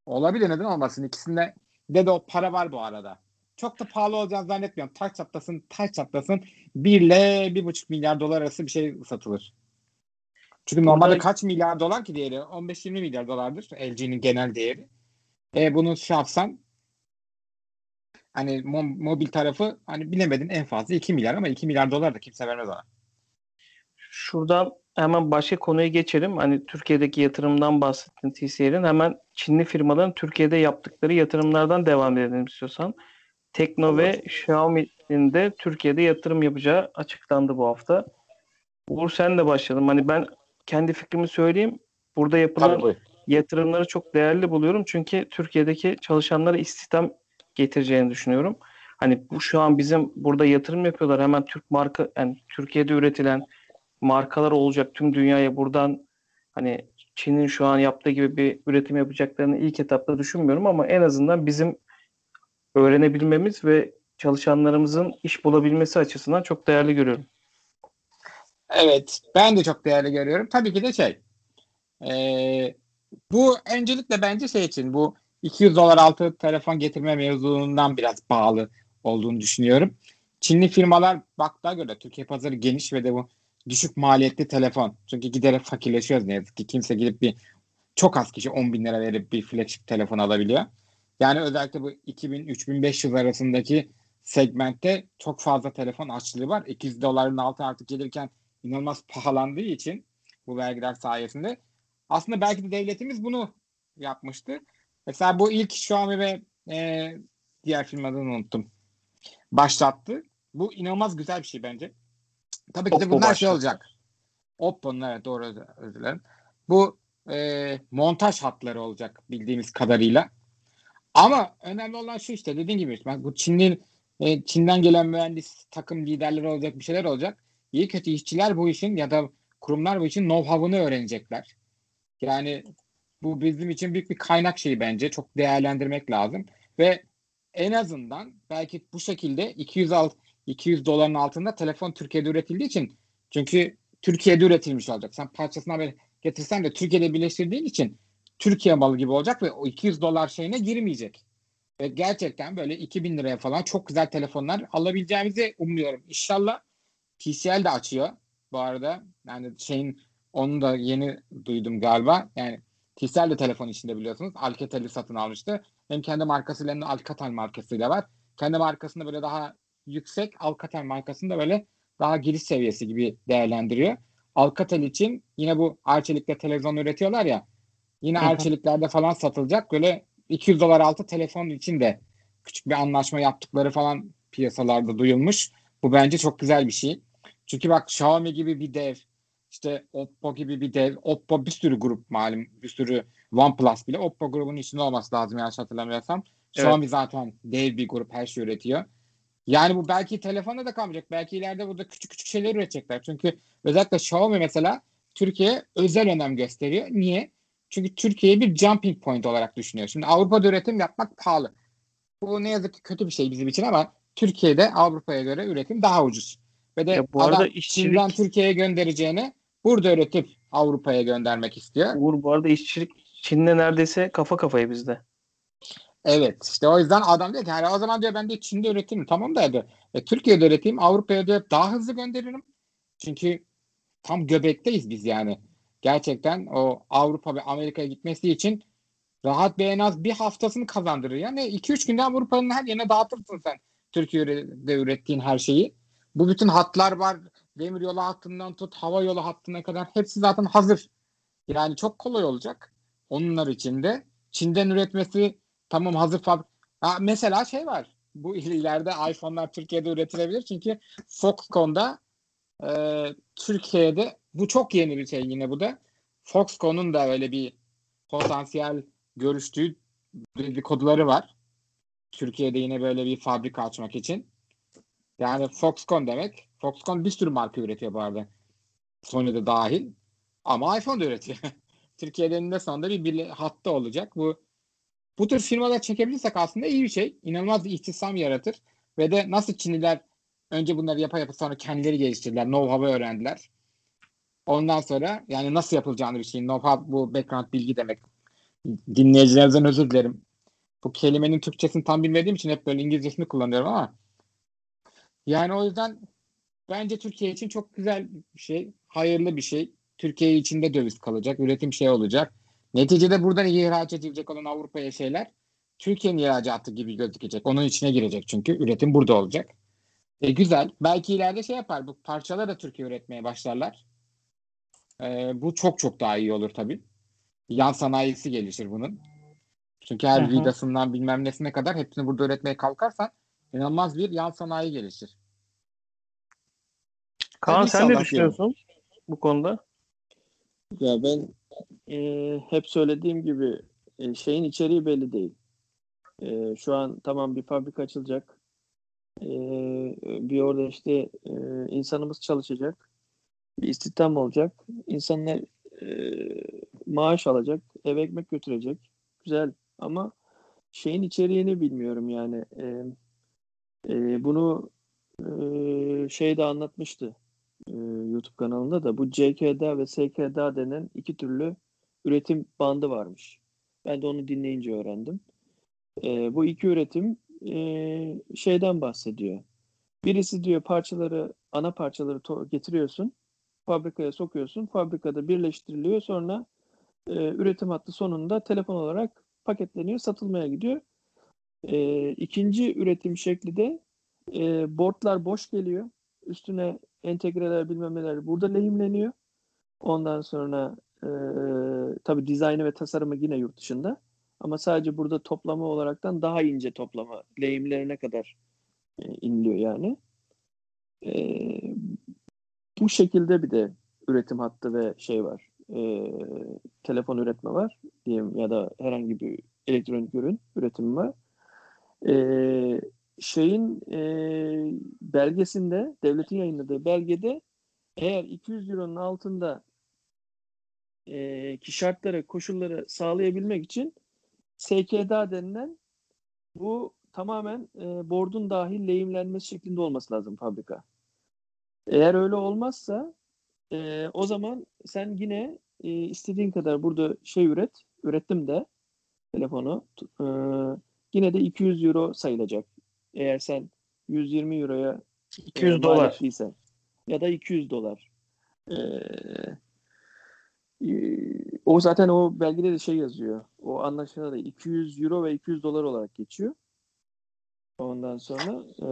Olabilir neden olmasın. İkisinde de de o para var bu arada. Çok da pahalı olacağını zannetmiyorum. Taş çatlasın, taş çatlasın 1 ile 1,5 milyar dolar arası bir şey satılır. Çünkü Burada- normalde kaç milyar dolar ki değeri? 15-20 milyar dolardır LG'nin genel değeri. E bunu şey yapsan hani mo- mobil tarafı hani bilemedin en fazla 2 milyar ama 2 milyar dolar da kimse vermez ona. Şuradan hemen başka konuya geçelim. Hani Türkiye'deki yatırımdan bahsettin TCL'in. Hemen Çinli firmaların Türkiye'de yaptıkları yatırımlardan devam edelim istiyorsan. Tekno ve Xiaomi'nin de Türkiye'de yatırım yapacağı açıklandı bu hafta. Uğur sen de başladın. Hani ben kendi fikrimi söyleyeyim. Burada yapılan buyur. yatırımları çok değerli buluyorum. Çünkü Türkiye'deki çalışanlara istihdam getireceğini düşünüyorum. Hani bu şu an bizim burada yatırım yapıyorlar. Hemen Türk marka yani Türkiye'de üretilen markalar olacak tüm dünyaya buradan hani Çin'in şu an yaptığı gibi bir üretim yapacaklarını ilk etapta düşünmüyorum ama en azından bizim öğrenebilmemiz ve çalışanlarımızın iş bulabilmesi açısından çok değerli görüyorum. Evet. Ben de çok değerli görüyorum. Tabii ki de şey. eee, bu öncelikle bence şey için bu 200 dolar altı telefon getirme mevzundan biraz bağlı olduğunu düşünüyorum. Çinli firmalar baktığa göre Türkiye pazarı geniş ve de bu düşük maliyetli telefon. Çünkü giderek fakirleşiyoruz ne yazık ki. Kimse gidip bir çok az kişi 10 bin lira verip bir flagship telefon alabiliyor. Yani özellikle bu 2000-3500 arasındaki segmentte çok fazla telefon açlığı var. 200 doların altı artık gelirken inanılmaz pahalandığı için bu vergiler sayesinde aslında belki de devletimiz bunu yapmıştı. Mesela bu ilk Xiaomi ve e, diğer firmadan unuttum. Başlattı. Bu inanılmaz güzel bir şey bence. Tabii ki de bunlar şey başlattı. olacak. Oppo'nun evet doğru özür- dilerim. Bu e, montaj hatları olacak bildiğimiz kadarıyla. Ama önemli olan şu işte dediğim gibi ben bu Çin'in e, Çin'den gelen mühendis takım liderleri olacak bir şeyler olacak. İyi kötü işçiler bu işin ya da kurumlar bu işin know-how'ını öğrenecekler. Yani bu bizim için büyük bir kaynak şeyi bence. Çok değerlendirmek lazım. Ve en azından belki bu şekilde 200 al 200 doların altında telefon Türkiye'de üretildiği için çünkü Türkiye'de üretilmiş olacak. Sen parçasını haber getirsen de Türkiye'de birleştirdiğin için Türkiye malı gibi olacak ve o 200 dolar şeyine girmeyecek. Ve gerçekten böyle 2000 liraya falan çok güzel telefonlar alabileceğimizi umuyorum. İnşallah TCL de açıyor bu arada. Yani şeyin onu da yeni duydum galiba. Yani TCL de telefon içinde biliyorsunuz. Alcatel'i satın almıştı. Hem kendi markasıyla hem de Alcatel markasıyla var. Kendi markasında böyle daha yüksek, Alcatel markasında böyle daha giriş seviyesi gibi değerlendiriyor. Alcatel için yine bu Arçelik'te televizyon üretiyorlar ya. Yine. Arçelik'lerde falan satılacak. Böyle 200 dolar altı telefon için de küçük bir anlaşma yaptıkları falan piyasalarda duyulmuş. Bu bence çok güzel bir şey. Çünkü bak Xiaomi gibi bir dev, işte Oppo gibi bir dev, Oppo bir sürü grup malum, bir sürü OnePlus bile Oppo grubunun içinde olması lazım yanlış hatırlamıyorsam. Xiaomi zaten dev bir grup her şey üretiyor. Yani bu belki telefonda da kalmayacak. Belki ileride burada küçük küçük şeyler üretecekler. Çünkü özellikle Xiaomi mesela Türkiye'ye özel önem gösteriyor. Niye? Çünkü Türkiye'yi bir jumping point olarak düşünüyor. Şimdi Avrupa'da üretim yapmak pahalı. Bu ne yazık ki kötü bir şey bizim için ama Türkiye'de Avrupa'ya göre üretim daha ucuz. Ve de Ya bu adam arada işçilik- Çin'den Türkiye'ye göndereceğini burada üretip Avrupa'ya göndermek istiyor. Uğur bu arada işçilik Çin'le neredeyse kafa kafaya bizde. Evet işte o yüzden adam diyor ki yani o zaman diyor ben de Çin'de üretirim. Tamam da diyor. E, Türkiye'de üreteyim Avrupa'ya diyor daha hızlı gönderirim. Çünkü tam göbekteyiz biz yani. Gerçekten o Avrupa ve Amerika'ya gitmesi için rahat bir en az bir haftasını kazandırır. Yani 2-3 günde Avrupa'nın her yerine dağıtırsın sen Türkiye'de ürettiğin her şeyi. Bu bütün hatlar var. Demir yolu hattından tut hava yolu hattına kadar hepsi zaten hazır. Yani çok kolay olacak. Onlar için de Çin'den üretmesi tamam hazır fabrik. Mesela şey var. Bu ileride iPhone'lar Türkiye'de üretilebilir. Çünkü Foxconn'da e, Türkiye'de bu çok yeni bir şey yine bu da. Foxconn'un da öyle bir potansiyel görüştüğü dedikoduları var. Türkiye'de yine böyle bir fabrika açmak için. Yani Foxconn demek. Foxconn bir sürü marka üretiyor bu arada. Sony'de dahil. Ama iPhone da üretiyor. Türkiye'de eninde sonunda bir, bir hatta olacak. Bu bu tür firmalar çekebilirsek aslında iyi bir şey. İnanılmaz bir ihtisam yaratır. Ve de nasıl Çinliler önce bunları yapa yapa sonra kendileri geliştirdiler. Know-how'ı öğrendiler. Ondan sonra yani nasıl yapılacağını bir şey. Know-how bu background bilgi demek. Dinleyicilerimizden özür dilerim. Bu kelimenin Türkçesini tam bilmediğim için hep böyle İngilizcesini kullanıyorum ama yani o yüzden bence Türkiye için çok güzel bir şey. Hayırlı bir şey. Türkiye içinde döviz kalacak. Üretim şey olacak. Neticede buradan ihraç edilecek olan Avrupa'ya şeyler Türkiye'nin ihracatı gibi gözükecek. Onun içine girecek çünkü. Üretim burada olacak. E, güzel. Belki ileride şey yapar. Bu parçaları da Türkiye üretmeye başlarlar. E, bu çok çok daha iyi olur tabii. Yan sanayisi gelişir bunun. Çünkü her vidasından bilmem nesine kadar hepsini burada üretmeye kalkarsan inanılmaz bir yan sanayi gelişir. Kaan Hadi sen ne düşünüyorsun bu konuda? Ya ben e, hep söylediğim gibi e, şeyin içeriği belli değil. E, şu an tamam bir fabrika açılacak. E, bir orada işte e, insanımız çalışacak. Bir istihdam olacak. İnsanlar e, maaş alacak. Ev ekmek götürecek. Güzel ama şeyin içeriğini bilmiyorum yani. E, e, bunu e, şey de anlatmıştı e, YouTube kanalında da bu CKDA ve SKDA denen iki türlü üretim bandı varmış. Ben de onu dinleyince öğrendim. E, bu iki üretim e, şeyden bahsediyor. Birisi diyor parçaları, ana parçaları getiriyorsun, fabrikaya sokuyorsun, fabrikada birleştiriliyor, sonra e, üretim hattı sonunda telefon olarak paketleniyor, satılmaya gidiyor. E, ikinci üretim şekli de e, boardlar boş geliyor. Üstüne entegreler bilmem neler burada lehimleniyor. Ondan sonra e, tabii dizaynı ve tasarımı yine yurt dışında. Ama sadece burada toplama olaraktan daha ince toplama lehimlerine kadar e, iniliyor yani. E, bu şekilde bir de üretim hattı ve şey var. E, telefon üretme var diyeyim ya da herhangi bir elektronik ürün üretimi var. E, şeyin e, belgesinde, devletin yayınladığı belgede eğer 200 euronun altında e, ki şartları, koşulları sağlayabilmek için SKDA denilen bu tamamen e, bordun dahil lehimlenmesi şeklinde olması lazım fabrika. Eğer öyle olmazsa e, o zaman sen yine e, istediğin kadar burada şey üret, ürettim de telefonu e, yine de 200 euro sayılacak. Eğer sen 120 euroya 200 e, dolar. ettiysen ya da 200 dolar. Ee, e, o zaten o belgede de şey yazıyor. O anlaşmada da 200 euro ve 200 dolar olarak geçiyor. Ondan sonra e,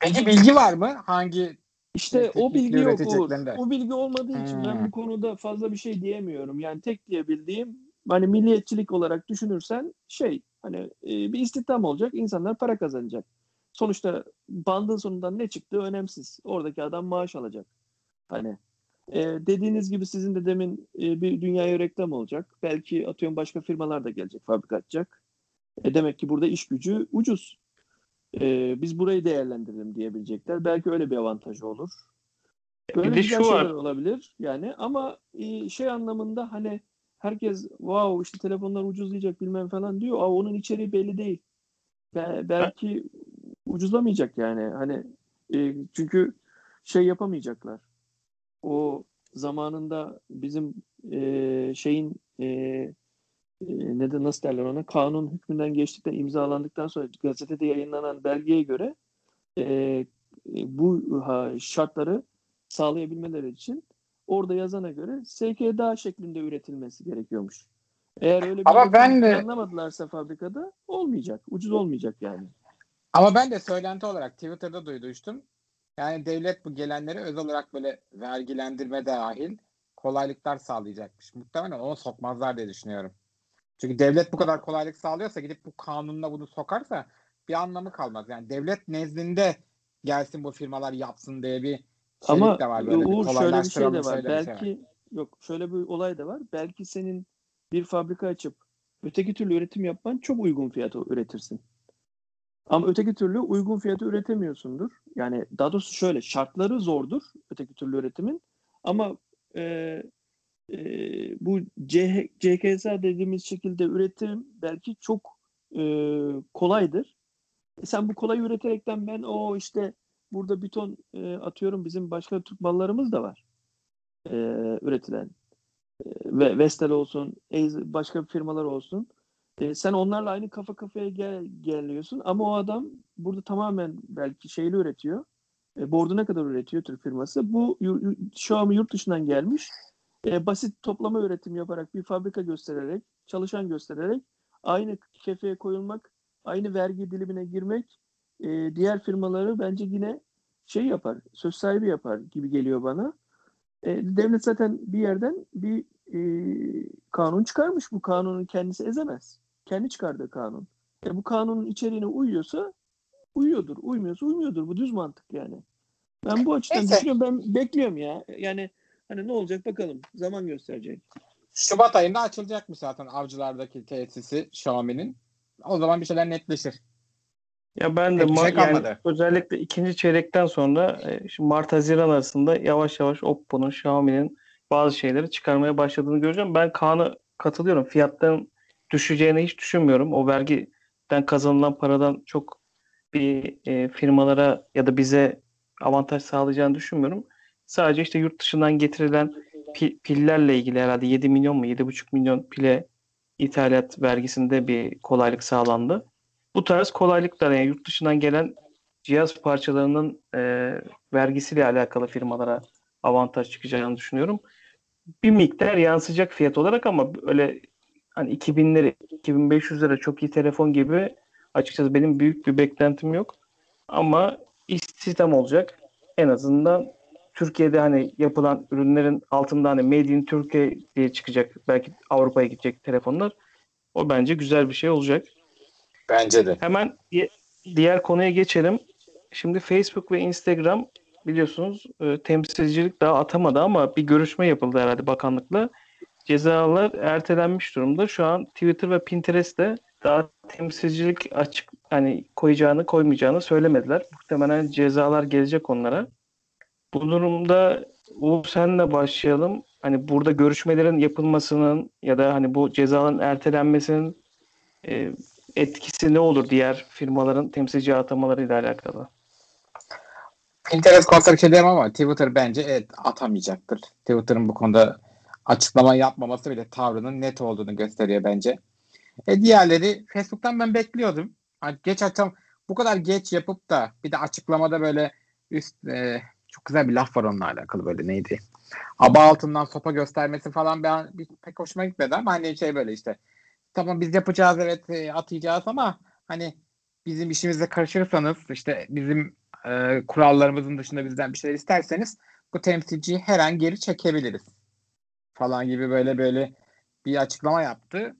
Peki bilgi var mı? Hangi işte o bilgi yok Uğur. O bilgi olmadığı için ben Hmm. bu konuda fazla bir şey diyemiyorum. Yani tek diyebildiğim hani milliyetçilik olarak düşünürsen şey hani e, bir istihdam olacak. insanlar para kazanacak. Sonuçta bandın sonundan ne çıktığı önemsiz. Oradaki adam maaş alacak. Hani e, dediğiniz gibi sizin de demin e, bir dünyaya reklam olacak. Belki atıyorum başka firmalar da gelecek, fabrika açacak. E, demek ki burada iş gücü ucuz. E, biz burayı değerlendirelim diyebilecekler. Belki öyle bir avantajı olur. Böyle Bir de şu var. olabilir yani ama e, şey anlamında hani herkes wow işte telefonlar ucuzlayacak bilmem falan diyor. Aa, onun içeriği belli değil. Be- belki ucuzlamayacak yani. Hani e, çünkü şey yapamayacaklar. O zamanında bizim e, şeyin e, e, ne nasıl derler ona kanun hükmünden geçtikten imzalandıktan sonra gazetede yayınlanan belgeye göre e, e, bu ha, şartları sağlayabilmeleri için orada yazana göre SKDA şeklinde üretilmesi gerekiyormuş. Eğer öyle bir Ama ben de- planlamadılarsa fabrikada olmayacak. Ucuz olmayacak yani. Ama ben de söylenti olarak Twitter'da duydum. Yani devlet bu gelenleri özel olarak böyle vergilendirme dahil kolaylıklar sağlayacakmış. Muhtemelen onu sokmazlar diye düşünüyorum. Çünkü devlet bu kadar kolaylık sağlıyorsa gidip bu kanunla bunu sokarsa bir anlamı kalmaz. Yani devlet nezdinde gelsin bu firmalar yapsın diye bir şeylik Ama var böyle. bir Uğur şöyle bir şey de var. şey var. Belki Yok şöyle bir olay da var. Belki senin bir fabrika açıp öteki türlü üretim yapman çok uygun fiyata üretirsin. Ama öteki türlü uygun fiyata üretemiyorsundur. Yani daha doğrusu şöyle şartları zordur öteki türlü üretimin. Ama e, e, bu CH, CKSA dediğimiz şekilde üretim belki çok e, kolaydır. E sen bu kolay üreterekten ben o işte burada bir ton e, atıyorum bizim başka Türk mallarımız da var e, üretilen. E, ve Vestel olsun, başka firmalar olsun. E, sen onlarla aynı kafa kafaya gel, geliyorsun ama o adam burada tamamen belki şeyli üretiyor. E, board'u ne kadar üretiyor Türk firması? Bu Xiaomi yurt dışından gelmiş. E, basit toplama üretim yaparak bir fabrika göstererek, çalışan göstererek aynı kefeye koyulmak, aynı vergi dilimine girmek e, diğer firmaları bence yine şey yapar, söz sahibi yapar gibi geliyor bana. E, devlet zaten bir yerden bir e, kanun çıkarmış. Bu kanunun kendisi ezemez. Kendi çıkardığı kanun. E, bu kanunun içeriğine uyuyorsa uyuyordur. Uymuyorsa uymuyordur. Bu düz mantık yani. Ben bu açıdan Neyse. düşünüyorum. Ben bekliyorum ya. Yani hani ne olacak bakalım. Zaman gösterecek. Şubat ayında açılacakmış zaten avcılardaki tesisi Xiaomi'nin. O zaman bir şeyler netleşir. Ya ben de ma- şey yani özellikle ikinci çeyrekten sonra e, Mart Haziran arasında yavaş yavaş Oppo'nun, Xiaomi'nin bazı şeyleri çıkarmaya başladığını göreceğim. Ben Kaan'a katılıyorum. Fiyatların düşeceğini hiç düşünmüyorum. O vergiden kazanılan paradan çok bir e, firmalara ya da bize avantaj sağlayacağını düşünmüyorum. Sadece işte yurt dışından getirilen pi- pillerle ilgili herhalde 7 milyon mu 7,5 milyon pile ithalat vergisinde bir kolaylık sağlandı bu tarz kolaylıklar yani yurt dışından gelen cihaz parçalarının e, vergisiyle alakalı firmalara avantaj çıkacağını düşünüyorum. Bir miktar yansıyacak fiyat olarak ama öyle hani 2000 lira 2500 lira çok iyi telefon gibi açıkçası benim büyük bir beklentim yok. Ama istihdam olacak. En azından Türkiye'de hani yapılan ürünlerin altında hani Made in Türkiye diye çıkacak. Belki Avrupa'ya gidecek telefonlar. O bence güzel bir şey olacak. Bence de. Hemen diğer konuya geçelim. Şimdi Facebook ve Instagram biliyorsunuz e, temsilcilik daha atamadı ama bir görüşme yapıldı herhalde bakanlıkla. Cezalar ertelenmiş durumda. Şu an Twitter ve Pinterest'te daha temsilcilik açık hani koyacağını koymayacağını söylemediler. Muhtemelen cezalar gelecek onlara. Bu durumda Uğur senle başlayalım. Hani burada görüşmelerin yapılmasının ya da hani bu cezaların ertelenmesinin e, etkisi ne olur diğer firmaların temsilci atamalarıyla alakalı? Pinterest bir şey ama Twitter bence evet atamayacaktır. Twitter'ın bu konuda açıklama yapmaması bile tavrının net olduğunu gösteriyor bence. E diğerleri Facebook'tan ben bekliyordum. Hani geç açam bu kadar geç yapıp da bir de açıklamada böyle üst e, çok güzel bir laf var onunla alakalı böyle neydi? Aba altından sopa göstermesi falan ben pek hoşuma gitmedi ama hani şey böyle işte tamam biz yapacağız evet e, atacağız ama hani bizim işimize karışırsanız işte bizim e, kurallarımızın dışında bizden bir şeyler isterseniz bu temsilciyi her an geri çekebiliriz falan gibi böyle böyle bir açıklama yaptı.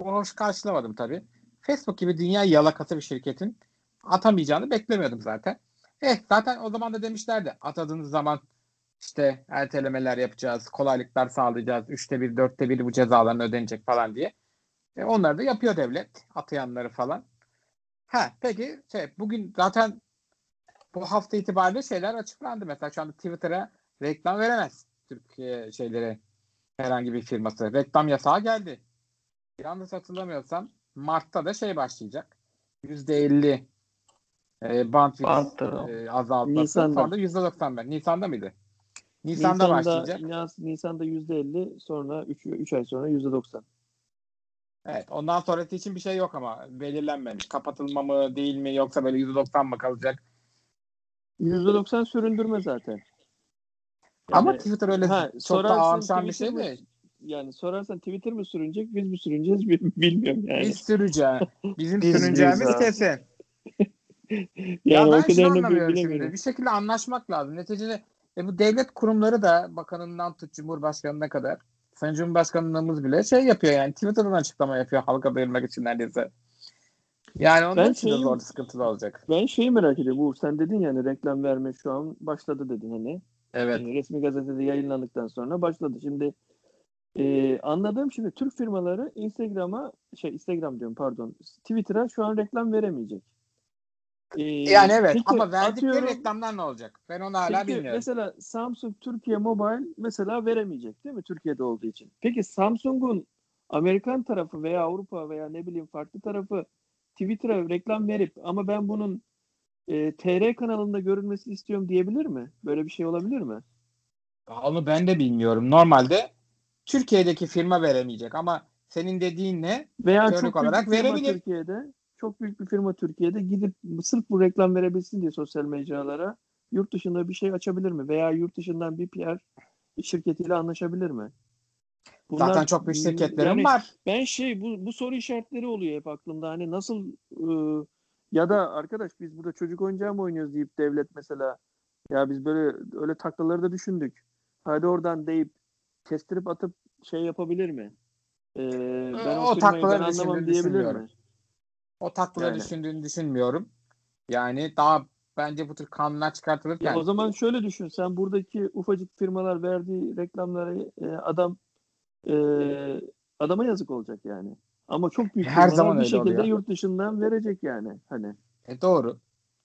Bu hoş karşılamadım tabii. Facebook gibi dünya yalakası bir şirketin atamayacağını beklemiyordum zaten. Eh zaten o zaman da demişlerdi atadığınız zaman işte ertelemeler yapacağız, kolaylıklar sağlayacağız, üçte bir, dörtte bir bu cezaların ödenecek falan diye. E, onları da yapıyor devlet. Atayanları falan. Ha peki şey bugün zaten bu hafta itibariyle şeyler açıklandı. Mesela şu anda Twitter'a reklam veremez Türkiye şeyleri herhangi bir firması. Reklam yasağı geldi. Yalnız hatırlamıyorsam Mart'ta da şey başlayacak. %50 e, bandwidth e, azaltması. Nisan'da. Sonra %95. Nisan'da mıydı? Nisan'da, Nisan'da başlayacak. Nisan'da %50 sonra 3, 3 ay sonra %90. Evet ondan sonrası için bir şey yok ama belirlenmemiş. Kapatılma mı değil mi yoksa böyle %90 mı kalacak? %90 süründürme zaten. Yani, ama Twitter öyle ha, çok da ağırsan bir şey değil. Yani sorarsan Twitter mi sürünecek biz mi sürüneceğiz bilmiyorum yani. Biz süreceğiz. Bizim biz sürüneceğimiz kesin. yani ya ben şunu anlamıyorum şimdi. Bir şekilde anlaşmak lazım. Neticede e bu devlet kurumları da bakanından tut Cumhurbaşkanı'na kadar Sayın Cumhurbaşkanlığımız bile şey yapıyor yani Twitter'dan açıklama yapıyor halka duyurmak için neredeyse. Yani onun Ben için de şeyim- zor sıkıntılı olacak. Ben şeyi merak ediyorum. Uğur sen dedin yani reklam verme şu an başladı dedin hani. Evet. Yani resmi gazetede yayınlandıktan sonra başladı. Şimdi e, anladığım şimdi Türk firmaları Instagram'a şey Instagram diyorum pardon Twitter'a şu an reklam veremeyecek. E, Yani evet peki ama verdikleri atıyorum- reklamlar ne olacak? Ben onu hala Peki bilmiyorum. mesela Samsung Türkiye Mobile mesela veremeyecek değil mi Türkiye'de olduğu için? Peki Samsung'un Amerikan tarafı veya Avrupa veya ne bileyim farklı tarafı Twitter'a reklam verip ama ben bunun e, TR kanalında görünmesini istiyorum diyebilir mi? Böyle bir şey olabilir mi? Onu ben de bilmiyorum. Normalde Türkiye'deki firma veremeyecek ama senin dediğin ne? Veya çok olarak verebilir. Türkiye'de çok büyük bir firma Türkiye'de gidip sırf bu reklam verebilsin diye sosyal mecralara yurt dışında bir şey açabilir mi? Veya yurt dışından bir PR şirketiyle anlaşabilir mi? Bunlar- Zaten çok büyük şirketlerim yani var. Ben şey bu, bu soru işaretleri oluyor hep aklımda. Hani nasıl e, ya da arkadaş biz burada çocuk oyuncağı mı oynuyoruz deyip devlet mesela ya biz böyle öyle taklaları da düşündük. Hadi oradan deyip kestirip atıp şey yapabilir mi? E, ben o o, taklaları ben anlamam diyebilir mi? O taktıları Yani. düşündüğünü düşünmüyorum. Yani daha bence bu tür kanunlar çıkartılırken Ya o zaman şöyle düşün. Sen buradaki ufacık firmalar verdiği reklamları e, adam e, adama yazık olacak yani. Ama çok büyük Her zaman bir şekilde oluyor. yurt dışından verecek yani. Hani E, doğru.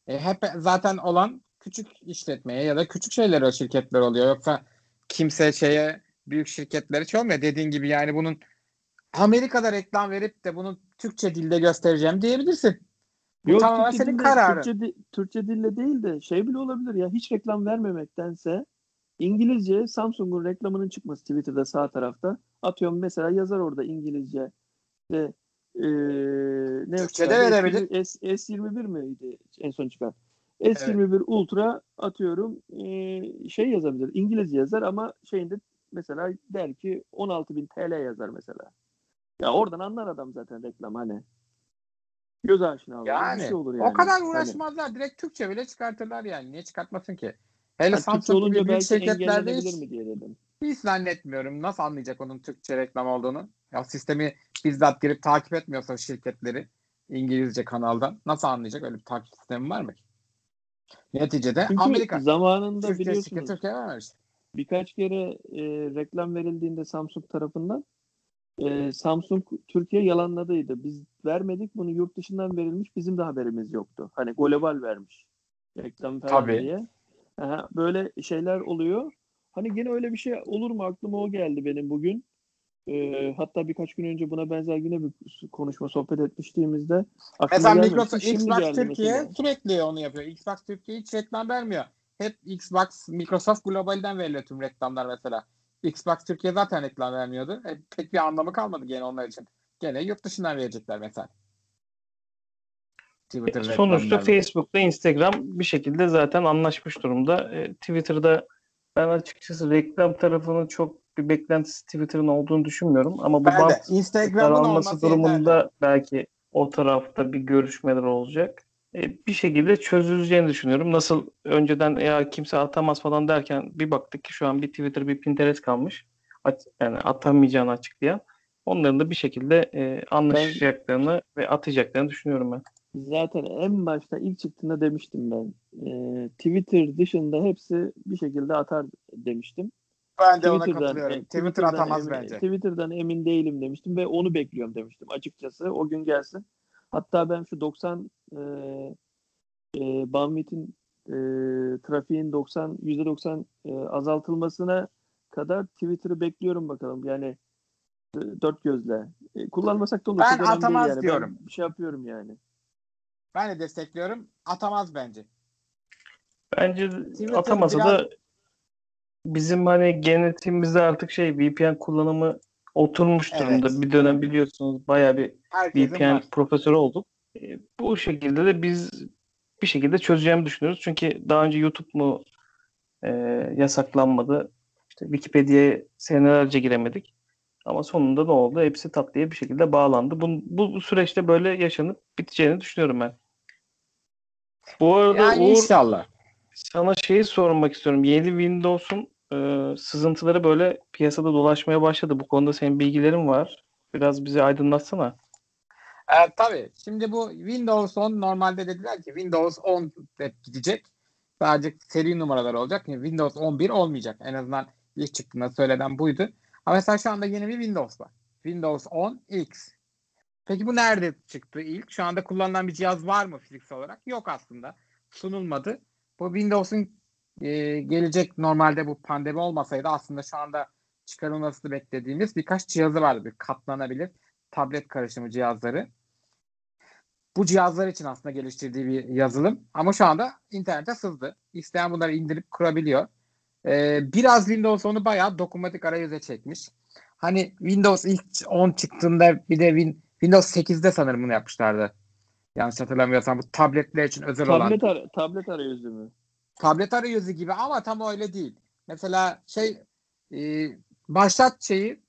E, hep zaten olan küçük işletmeye ya da küçük şeyler o şirketler oluyor. Yoksa kimse şeye büyük şirketleri hiç olmuyor. Dediğin gibi yani bunun Amerika'da reklam verip de bunu Türkçe dilde göstereceğim diyebilirsin. Bu Yok, tamamen Türkçe senin dille- kararın. Türkçe, Türkçe dille değil de şey bile olabilir ya hiç reklam vermemektense İngilizce Samsung'un reklamının çıkması Twitter'da sağ tarafta. Atıyorum mesela yazar orada İngilizce. İşte, eee ne Türkçe de çıkardı? verebilir. S, S21 miydi en son çıkan? S21 Ultra atıyorum eee, şey yazabilir. İngilizce yazar ama şeyinde mesela der ki 16.000 TL yazar mesela. Ya oradan anlar adam zaten reklam hani. Göz aşina olur. Yani, bir şey olur o yani. kadar Hani. uğraşmazlar. Direkt Türkçe bile çıkartırlar yani. Niye çıkartmasın ki? Hele Türkçe Samsung gibi büyük şirketlerde hiç, mi diye dedim. hiç zannetmiyorum. Nasıl anlayacak onun Türkçe reklam olduğunu? Ya sistemi bizzat girip takip etmiyorsa şirketleri İngilizce kanaldan nasıl anlayacak? Öyle bir takip sistemi var mı? Neticede Çünkü Amerika. zamanında Türkiye biliyorsunuz Türkiye vermemiş. birkaç kere e, reklam verildiğinde Samsung tarafından e, Samsung Türkiye yalanladıydı. Biz vermedik bunu yurt dışından verilmiş bizim de haberimiz yoktu. Hani global vermiş reklam falan Tabii. diye. Aha, böyle şeyler oluyor. Hani gene öyle bir şey olur mu aklıma o geldi benim bugün. E, hatta birkaç gün önce buna benzer yine bir konuşma sohbet etmiştiğimizde Mesela. Microsoft, Şimdi Xbox Türkiye mesela. sürekli onu yapıyor. Xbox Türkiye hiç reklam vermiyor. Hep Xbox, Microsoft Global'den veriliyor tüm reklamlar mesela. Xbox Türkiye zaten reklam vermiyordu. E, pek bir anlamı kalmadı gene onlar için. Gene yurt dışından verecekler mesela. Twitter Sonuçta. Facebook'ta Instagram bir şekilde zaten anlaşmış durumda. E, Twitter'da ben açıkçası reklam tarafının çok bir beklentisi Twitter'ın olduğunu düşünmüyorum. Ama bu Ben bant daralması durumunda yeterli. belki o tarafta bir görüşmeler olacak. E, bir şekilde çözüleceğini düşünüyorum. Nasıl önceden ya kimse atamaz falan derken bir baktık ki şu an bir Twitter bir Pinterest kalmış. Yani atamayacağını açıklayan. Onların da bir şekilde e, anlaşacaklarını ve atacaklarını düşünüyorum ben. Zaten en başta ilk çıktığında demiştim ben. Ee, Twitter dışında hepsi bir şekilde atar demiştim. Ben de ona Twitter'dan- katılıyorum. e, Twitter atamaz emin- bence. Twitter'dan emin değilim demiştim ve onu bekliyorum demiştim açıkçası. O gün gelsin. Hatta ben şu 90 e, e, bandwidth'in e, trafiğin 90 %90 e, azaltılmasına kadar Twitter'ı bekliyorum bakalım. Yani e, dört gözle. E, kullanmasak da olur. Ben atamaz yani. Ben diyorum. bir şey yapıyorum yani. Ben de destekliyorum. Atamaz bence. Bence Twitter atamasa biraz- da bizim hani genetiğimizde artık şey VPN kullanımı oturmuş Evet. durumda. Bir dönem biliyorsunuz bayağı bir Herkesin VPN var. profesörü olduk. E, bu şekilde de biz bir şekilde çözeceğimi düşünüyoruz. Çünkü daha önce YouTube mu e, yasaklanmadı. İşte Wikipedia'ya senelerce giremedik. Ama sonunda ne oldu? Hepsi tatlıya bir şekilde bağlandı. Bu, bu, bu süreçte böyle yaşanıp biteceğini düşünüyorum ben. Bu arada Yani Uğur inşallah. sana şeyi sormak istiyorum. Yeni Windows'un e, sızıntıları böyle piyasada dolaşmaya başladı. Bu konuda senin bilgilerin var. Biraz bizi aydınlatsana. E, tabii. Şimdi bu Windows 10 normalde dediler ki Windows 10 hep gidecek. Sadece seri numaralar olacak. Yani Windows 11 olmayacak. En azından ilk çıktığında söylenen buydu. Ama mesela şu anda yeni bir Windows var. Windows 10 X. Peki bu nerede çıktı ilk? Şu anda kullanılan bir cihaz var mı fiziksel olarak? Yok aslında. Sunulmadı. Bu Windows'un e, gelecek normalde bu pandemi olmasaydı aslında şu anda çıkarılmasını beklediğimiz birkaç cihazı vardı. Bir katlanabilir tablet karışımı cihazları. Bu cihazlar için aslında geliştirdiği bir yazılım. Ama şu anda internete sızdı. İsteyen bunları indirip kurabiliyor. Ee, biraz Windows onu bayağı dokunmatik arayüze çekmiş. Hani Windows ilk 10 çıktığında bir de Win, Windows 8'de sanırım bunu yapmışlardı. Yanlış hatırlamıyorsam bu tabletler için özel olan. Tablet, ara, tablet arayüzü mü? Tablet arayüzü gibi ama tam öyle değil. Mesela şey e, başlat şeyi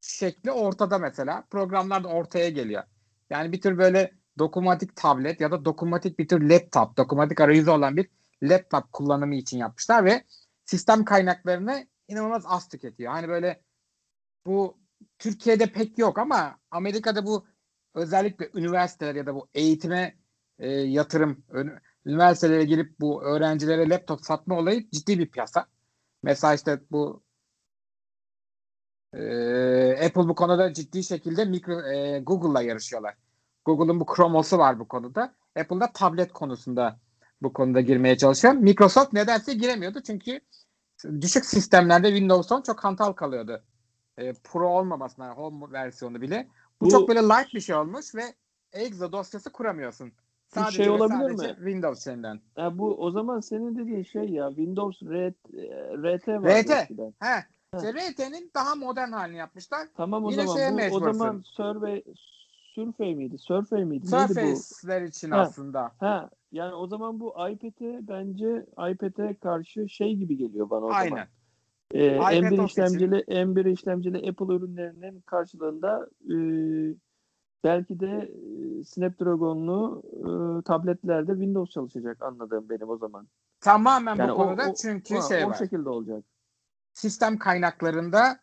şekli ortada mesela. Programlar da ortaya geliyor. Yani bir tür böyle dokunmatik tablet ya da dokunmatik bir tür laptop, dokunmatik arayüzü olan bir laptop kullanımı için yapmışlar ve sistem kaynaklarını inanılmaz az tüketiyor. Hani böyle bu Türkiye'de pek yok ama Amerika'da bu özellikle üniversiteler ya da bu eğitime e, yatırım üniversitelere gelip bu öğrencilere laptop satma olayı ciddi bir piyasa. Mesela işte bu e, Apple bu konuda ciddi şekilde mikro, e, Google'la yarışıyorlar. Google'ın bu Chrome'osu var bu konuda. Apple'da tablet konusunda bu konuda girmeye çalışıyor. Microsoft nedense giremiyordu çünkü düşük sistemlerde Windows 10 çok hantal kalıyordu. E, Pro olmamasına home versiyonu bile. Bu, bu çok böyle light bir şey olmuş ve exe dosyası kuramıyorsun. Sadece şey olabilir sadece mi? Windows üzerinden. Ya bu o zaman senin dediğin şey ya Windows RT, RT var. RT. eskiden. He. İşte RT'nin daha modern halini yapmışlar. Tamam o Yine zaman şeye bu, o zaman Survey Survey miydi? Survey miydi? Surface'ler için Ha. aslında. Ha, yani o zaman bu iPad'e bence iPad'e karşı şey gibi geliyor bana o zaman. Aynen. Ee, iPad M1 OS için. işlemcili M1 işlemcili Apple ürünlerinin karşılığında e, belki de Snapdragon'lu e, tabletlerde Windows çalışacak anladığım benim o zaman. Tamamen Yani bu o- konuda o- çünkü Ha, şey o var. şekilde olacak. Sistem kaynaklarında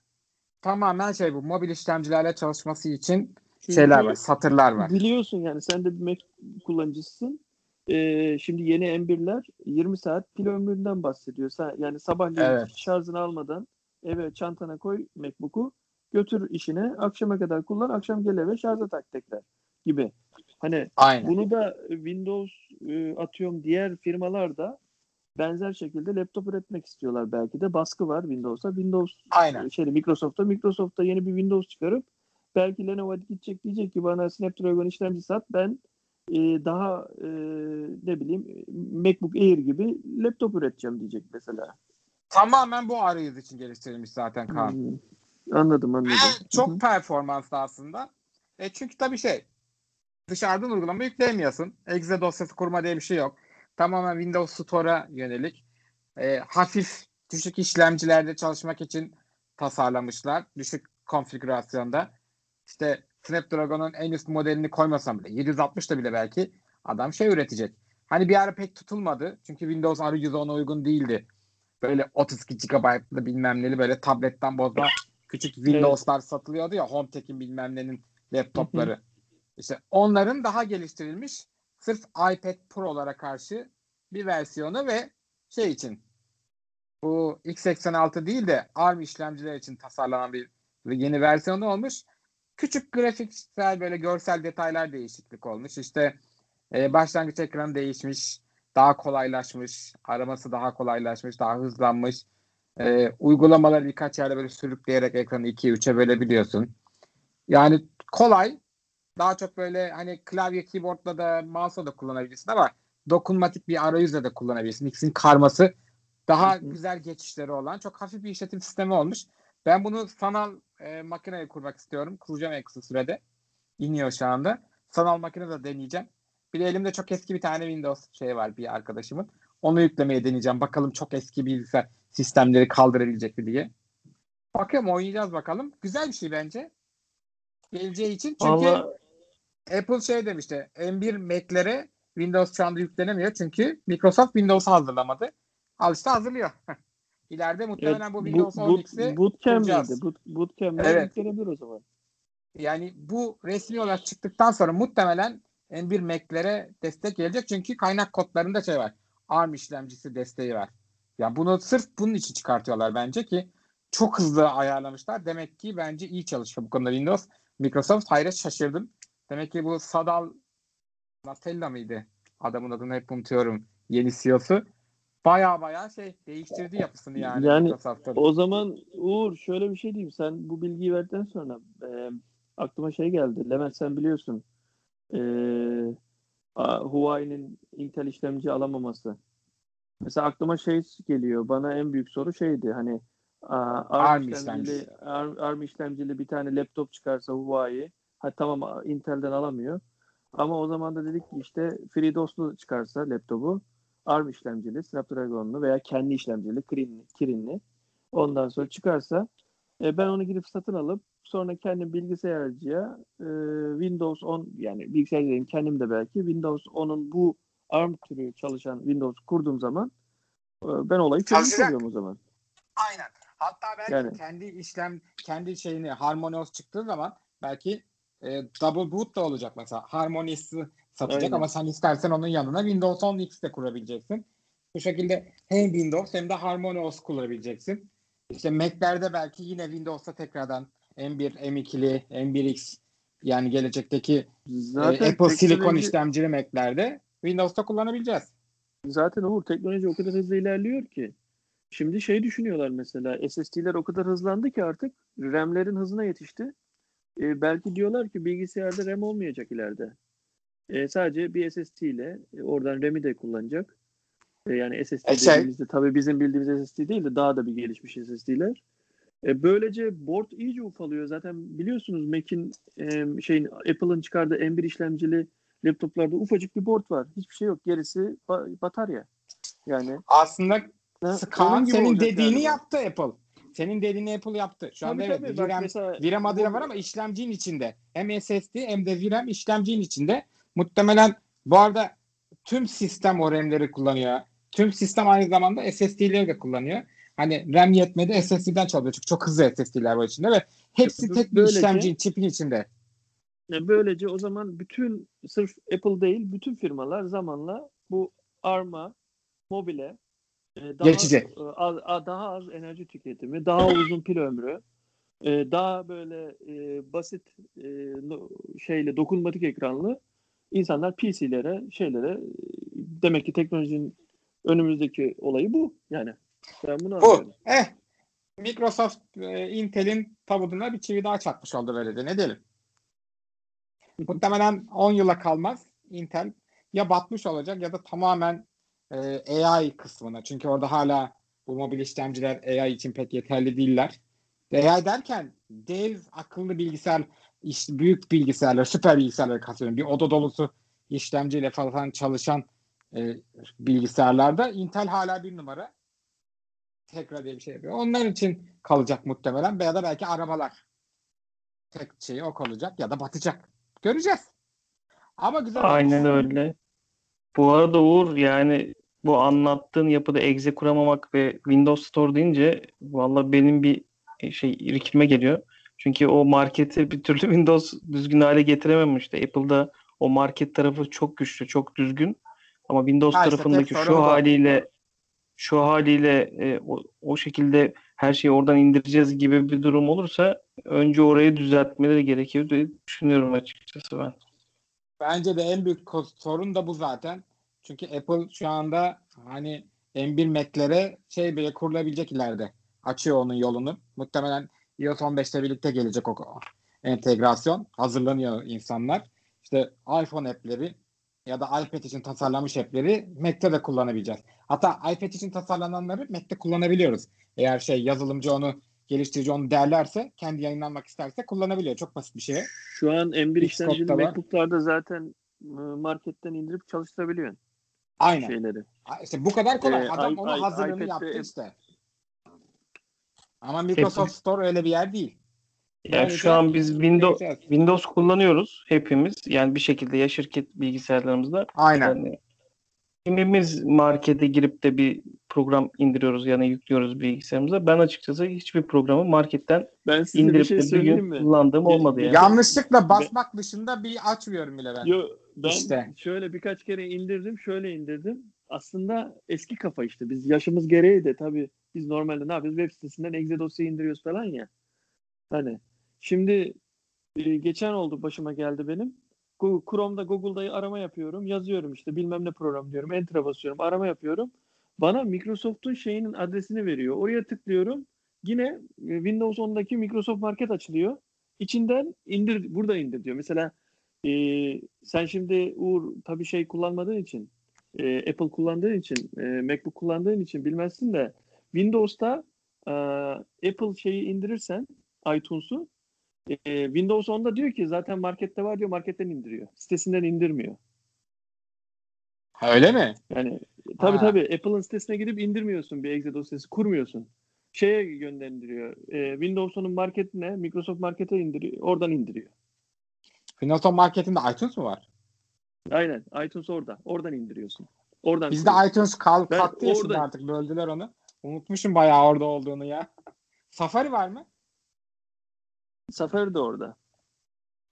tamamen şey bu mobil işlemcilerle çalışması için Çünkü şeyler var, satırlar var. Biliyorsun yani sen de bir Mac kullanıcısısın. Ee, şimdi yeni M1'ler 20 saat pil ömründen bahsediyor. Yani sabahleyin Evet. şarjını almadan eve çantana koy MacBook'u götür işine akşama kadar kullan akşam gel eve şarja tak tekrar gibi. Hani Aynen. bunu da Windows e, atıyorum diğer firmalar da benzer şekilde laptop üretmek istiyorlar belki de baskı var Windows'a. Windows Aynen. şeyde Microsoft'ta Microsoft'ta yeni bir Windows çıkarıp belki Lenovo gidecek diyecek ki bana Snapdragon işlemci sat ben e, daha e, ne bileyim MacBook Air gibi laptop üreteceğim diyecek mesela. Tamamen bu arayüz için geliştirilmiş zaten Kaan. Hmm. Anladım anladım. Çok Hı hı. performanslı aslında. E çünkü tabii şey dışarıdan uygulama yükleyemiyorsun. Exe dosyası kurma diye bir şey yok. Tamamen Windows Store'a yönelik. E, hafif düşük işlemcilerde çalışmak için tasarlamışlar. Düşük konfigürasyonda. İşte Snapdragon'un en üst modelini koymasam bile 760'da bile belki adam şey üretecek. Hani bir ara pek tutulmadı. Çünkü Windows arayüzü ona uygun değildi. Böyle 32 GB'lı bilmem neli böyle tabletten bozma küçük Windows'lar satılıyordu ya HomeTech'in bilmem nenin laptopları. İşte onların daha geliştirilmiş sırf iPad Pro'lara karşı bir versiyonu ve şey için bu x86 değil de ARM işlemciler için tasarlanan bir yeni versiyonu olmuş. Küçük grafiksel böyle görsel detaylar değişiklik olmuş. İşte e, başlangıç ekranı değişmiş, daha kolaylaşmış, araması daha kolaylaşmış, daha hızlanmış. E, uygulamaları birkaç yerde böyle sürükleyerek ekranı 2'ye 3'e bölebiliyorsun. Yani kolay. Daha çok böyle hani klavye, keyboardla da mouse'la da kullanabilirsin ama dokunmatik bir arayüzle de kullanabilirsin. İkisinin karması daha güzel geçişleri olan çok hafif bir işletim sistemi olmuş. Ben bunu sanal e, makineye kurmak istiyorum. Kuracağım en kısa sürede. İniyor şu anda. Sanal makine de deneyeceğim. Bir de elimde çok eski bir tane Windows şey var bir arkadaşımın. Onu yüklemeye deneyeceğim. Bakalım çok eski bilgisayar sistemleri kaldırabilecek mi diye. Bakıyorum oynayacağız bakalım. Güzel bir şey bence. Geleceği için. Çünkü Vallahi Apple şey demişti. M1 Mac'lere Windows şu anda yüklenemiyor. Çünkü Microsoft Windows'u hazırlamadı. Al işte hazırlıyor. İleride muhtemelen bu Windows boot, 10 X'i bootcamp kuracağız. miydi? Boot, bootcamp'le Evet. yüklenebilir o zaman. yani bu resmi olarak çıktıktan sonra muhtemelen M1 Mac'lere destek gelecek. Çünkü kaynak kodlarında şey var. ARM işlemcisi desteği var. Ya bunu sırf bunun için çıkartıyorlar bence ki çok hızlı ayarlamışlar. Demek ki bence iyi çalışıyor bu konuda Windows. Microsoft hayret şaşırdım. Demek ki bu Sadal Natella mıydı? Adamın adını hep unutuyorum. Yeni CEO'su. Baya baya şey değiştirdi yapısını yani, Yani. O zaman Uğur şöyle bir şey diyeyim. Sen bu bilgiyi verdikten sonra e, aklıma şey geldi. Levent sen biliyorsun. E, a- Huawei'nin Intel işlemci alamaması. Mesela aklıma şey geliyor. Bana en büyük soru şeydi. Hani ARM işlemcili, işlemcisi. ARM, ARM işlemcili bir tane laptop çıkarsa Huawei. Ha tamam Intel'den alamıyor. Ama o zaman da dedik ki işte FreeDOS'lu çıkarsa laptopu ARM işlemcili, Snapdragon'lu veya kendi işlemcili, Kirin'li, Kirin'li. Ondan sonra çıkarsa e, ben onu gidip satın alıp sonra kendim bilgisayarcıya e, Windows 10 yani bilgisayar diyeyim kendim de belki Windows 10'un bu ARM türü çalışan Windows kurduğum zaman e, ben olayı çözmüş oluyorum o zaman. Aynen. Hatta belki Yani- kendi işlem kendi şeyini HarmonyOS çıktığı zaman belki e, double boot da olacak mesela. HarmonyOS'ı satacak Aynen. ama sen istersen onun yanına Windows 10 X de kurabileceksin. Bu şekilde hem Windows hem de HarmonyOS kullanabileceksin. İşte Mac'lerde belki yine Windows'ta tekrardan M1, M2'li, M1X yani gelecekteki Zaten e, Apple teknoloji- işlemcili Mac'lerde Windows'ta kullanabileceğiz. Zaten Uğur teknoloji o kadar hızlı ilerliyor ki. Şimdi şey düşünüyorlar mesela SSD'ler o kadar hızlandı ki artık RAM'lerin hızına yetişti. E, belki diyorlar ki bilgisayarda RAM olmayacak ileride. E, sadece bir SSD ile e, oradan RAM'i de kullanacak. E, yani SSD E, şey- dediğimizde tabii bizim bildiğimiz SSD değil de daha da bir gelişmiş SSD'ler. E, böylece board iyice ufalıyor. Zaten biliyorsunuz Mac'in e, şeyin Apple'ın çıkardığı M1 işlemcili laptoplarda ufacık bir board var. Hiçbir şey yok. Gerisi ba- batarya. Yani Aslında Kaan senin dediğini yani. yaptı Apple. Senin dediğini Apple yaptı. Şu anda Tabii evet tabii. VRAM, mesela VRAM adıyla var ama işlemcinin içinde. Hem SSD hem de VRAM işlemcinin içinde. Muhtemelen bu arada tüm sistem o RAM'leri kullanıyor. Tüm sistem aynı zamanda SSD'leri de kullanıyor. Hani RAM yetmedi SSD'den çalıyor. Çünkü çok hızlı SSD'ler var içinde ve hepsi tek bir işlemcinin çipin içinde. Böylece o zaman bütün sırf Apple değil bütün firmalar zamanla bu ARM'a, mobile e, daha Geçici. e, az, daha az enerji tüketimi, daha uzun pil ömrü, e, daha böyle e, basit şeyle dokunmatik ekranlı insanlar PC'lere, şeylere demek ki teknolojinin önümüzdeki olayı bu. Yani ben bunu Bu. Eh. Microsoft e, Intel'in tabutuna bir çivi daha çakmış oldu böylece. Ne diyelim? Muhtemelen 10 yıla kalmaz. Intel ya batmış olacak ya da tamamen e, AI kısmına. Çünkü orada hala bu mobil işlemciler AI için pek yeterli değiller. AI derken dev akıllı bilgisayar, işte büyük bilgisayarlar, süper bilgisayarları kastediyorum. Bir oda dolusu işlemciyle falan çalışan e, bilgisayarlarda Intel hala bir numara tekrar diye bir şey yapıyor. Onlar için kalacak muhtemelen veya da belki arabalar. Tek şeyi o kalacak ya da batacak. Göreceğiz. Ama güzel. Aynen öyle. Bu arada Uğur yani bu anlattığın yapıda exe kuramamak ve Windows Store deyince valla benim bir şey irkilme geliyor. Çünkü o marketi bir türlü Windows düzgün hale getirememişti. Apple'da o market tarafı çok güçlü, çok düzgün. Ama Windows Ha işte tarafındaki şu haliyle şu haliyle e, o, o şekilde her şeyi oradan indireceğiz gibi bir durum olursa önce orayı düzeltmeleri gerekiyor diye düşünüyorum açıkçası ben. Bence de en büyük sorun da bu zaten. Çünkü Apple şu anda hani M1 Mac'lere şey bile kurulabilecek ileride. Açıyor onun yolunu. Muhtemelen iOS 15'te birlikte gelecek o entegrasyon. Hazırlanıyor insanlar. İşte iPhone app'leri ya da iPad için tasarlanmış app'leri Mac'te de kullanabileceğiz. Hatta iPad için tasarlananları Mac'te kullanabiliyoruz. Eğer şey yazılımcı onu geliştirici onu değerlerse kendi yayınlanmak isterse kullanabiliyor. Çok basit bir şey. Şu an M1 Xcode işlemcili. MacBook'larda zaten e, marketten indirip çalıştırabiliyorsun Aynen. şeyleri. İşte bu kadar kolay. Ee, Adam i- onu i- hazırlığını iPad'de- yaptı işte. Ama Microsoft Store öyle bir yer değil. Yani şu an biz Windows. Windows kullanıyoruz hepimiz. Yani bir şekilde ya şirket bilgisayarlarımızda. Aynen. Yani kimimiz markete girip de bir program indiriyoruz yani yüklüyoruz bilgisayarımıza. Ben açıkçası hiçbir programı marketten Ben size bir indirip şey de bir gün mi? kullandığım Bir- olmadı yani. Yanlışlıkla basmak dışında bir açmıyorum bile ben. Yo, ben İşte. şöyle birkaç kere indirdim, şöyle indirdim. Aslında eski kafa işte. Biz yaşımız gereği de tabii biz normalde ne yapıyoruz? Web sitesinden exe dosya indiriyoruz falan ya. Hani şimdi e, geçen oldu başıma geldi benim. Chrome'da Google'da arama yapıyorum. Yazıyorum işte bilmem ne program diyorum. Enter'a basıyorum. Arama yapıyorum. Bana Microsoft'un şeyinin adresini veriyor. Oraya tıklıyorum. Yine e, Windows 10'daki Microsoft Market açılıyor. İçinden indir, burada indir diyor. Mesela e, sen şimdi Uğur tabii şey kullanmadığın için e, Apple kullandığın için e, MacBook kullandığın için bilmezsin de Windows'ta e, Apple şeyi indirirsen iTunes'u e, Windows 10'da diyor ki zaten markette var diyor marketten indiriyor. Sitesinden indirmiyor. Ha, öyle mi? Yani tabii Ha. tabii Apple'ın sitesine gidip indirmiyorsun bir exe dosyası kurmuyorsun. Şeye gönderiyor. E, Windows 10'un marketine Microsoft Market'e indiriyor. Oradan indiriyor. Windows 10 marketinde iTunes mu var? Aynen. iTunes orada. Oradan indiriyorsun. Oradan Bizde iTunes kal kalktı ya orada- artık böldüler onu. Unutmuşum bayağı orada olduğunu ya. Safari var mı? Safari de orada.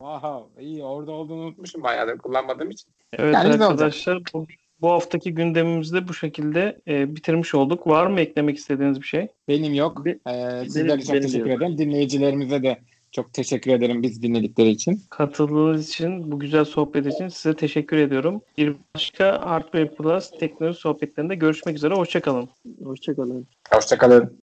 Wow, iyi orada olduğunu unutmuşum bayağı da kullanmadığım için. Evet Yani arkadaşlar bu, bu haftaki gündemimizde bu şekilde e, bitirmiş olduk. Var mı eklemek istediğiniz bir şey? Benim yok. Be- Ee, sizlere benim- çok benim teşekkür yok. ederim. Dinleyicilerimize de çok teşekkür ederim biz dinledikleri için. Katıldığınız için, bu güzel sohbet için size teşekkür ediyorum. Bir başka Hardware Plus teknoloji sohbetlerinde görüşmek üzere. Hoşçakalın. Hoşçakalın. Hoşçakalın.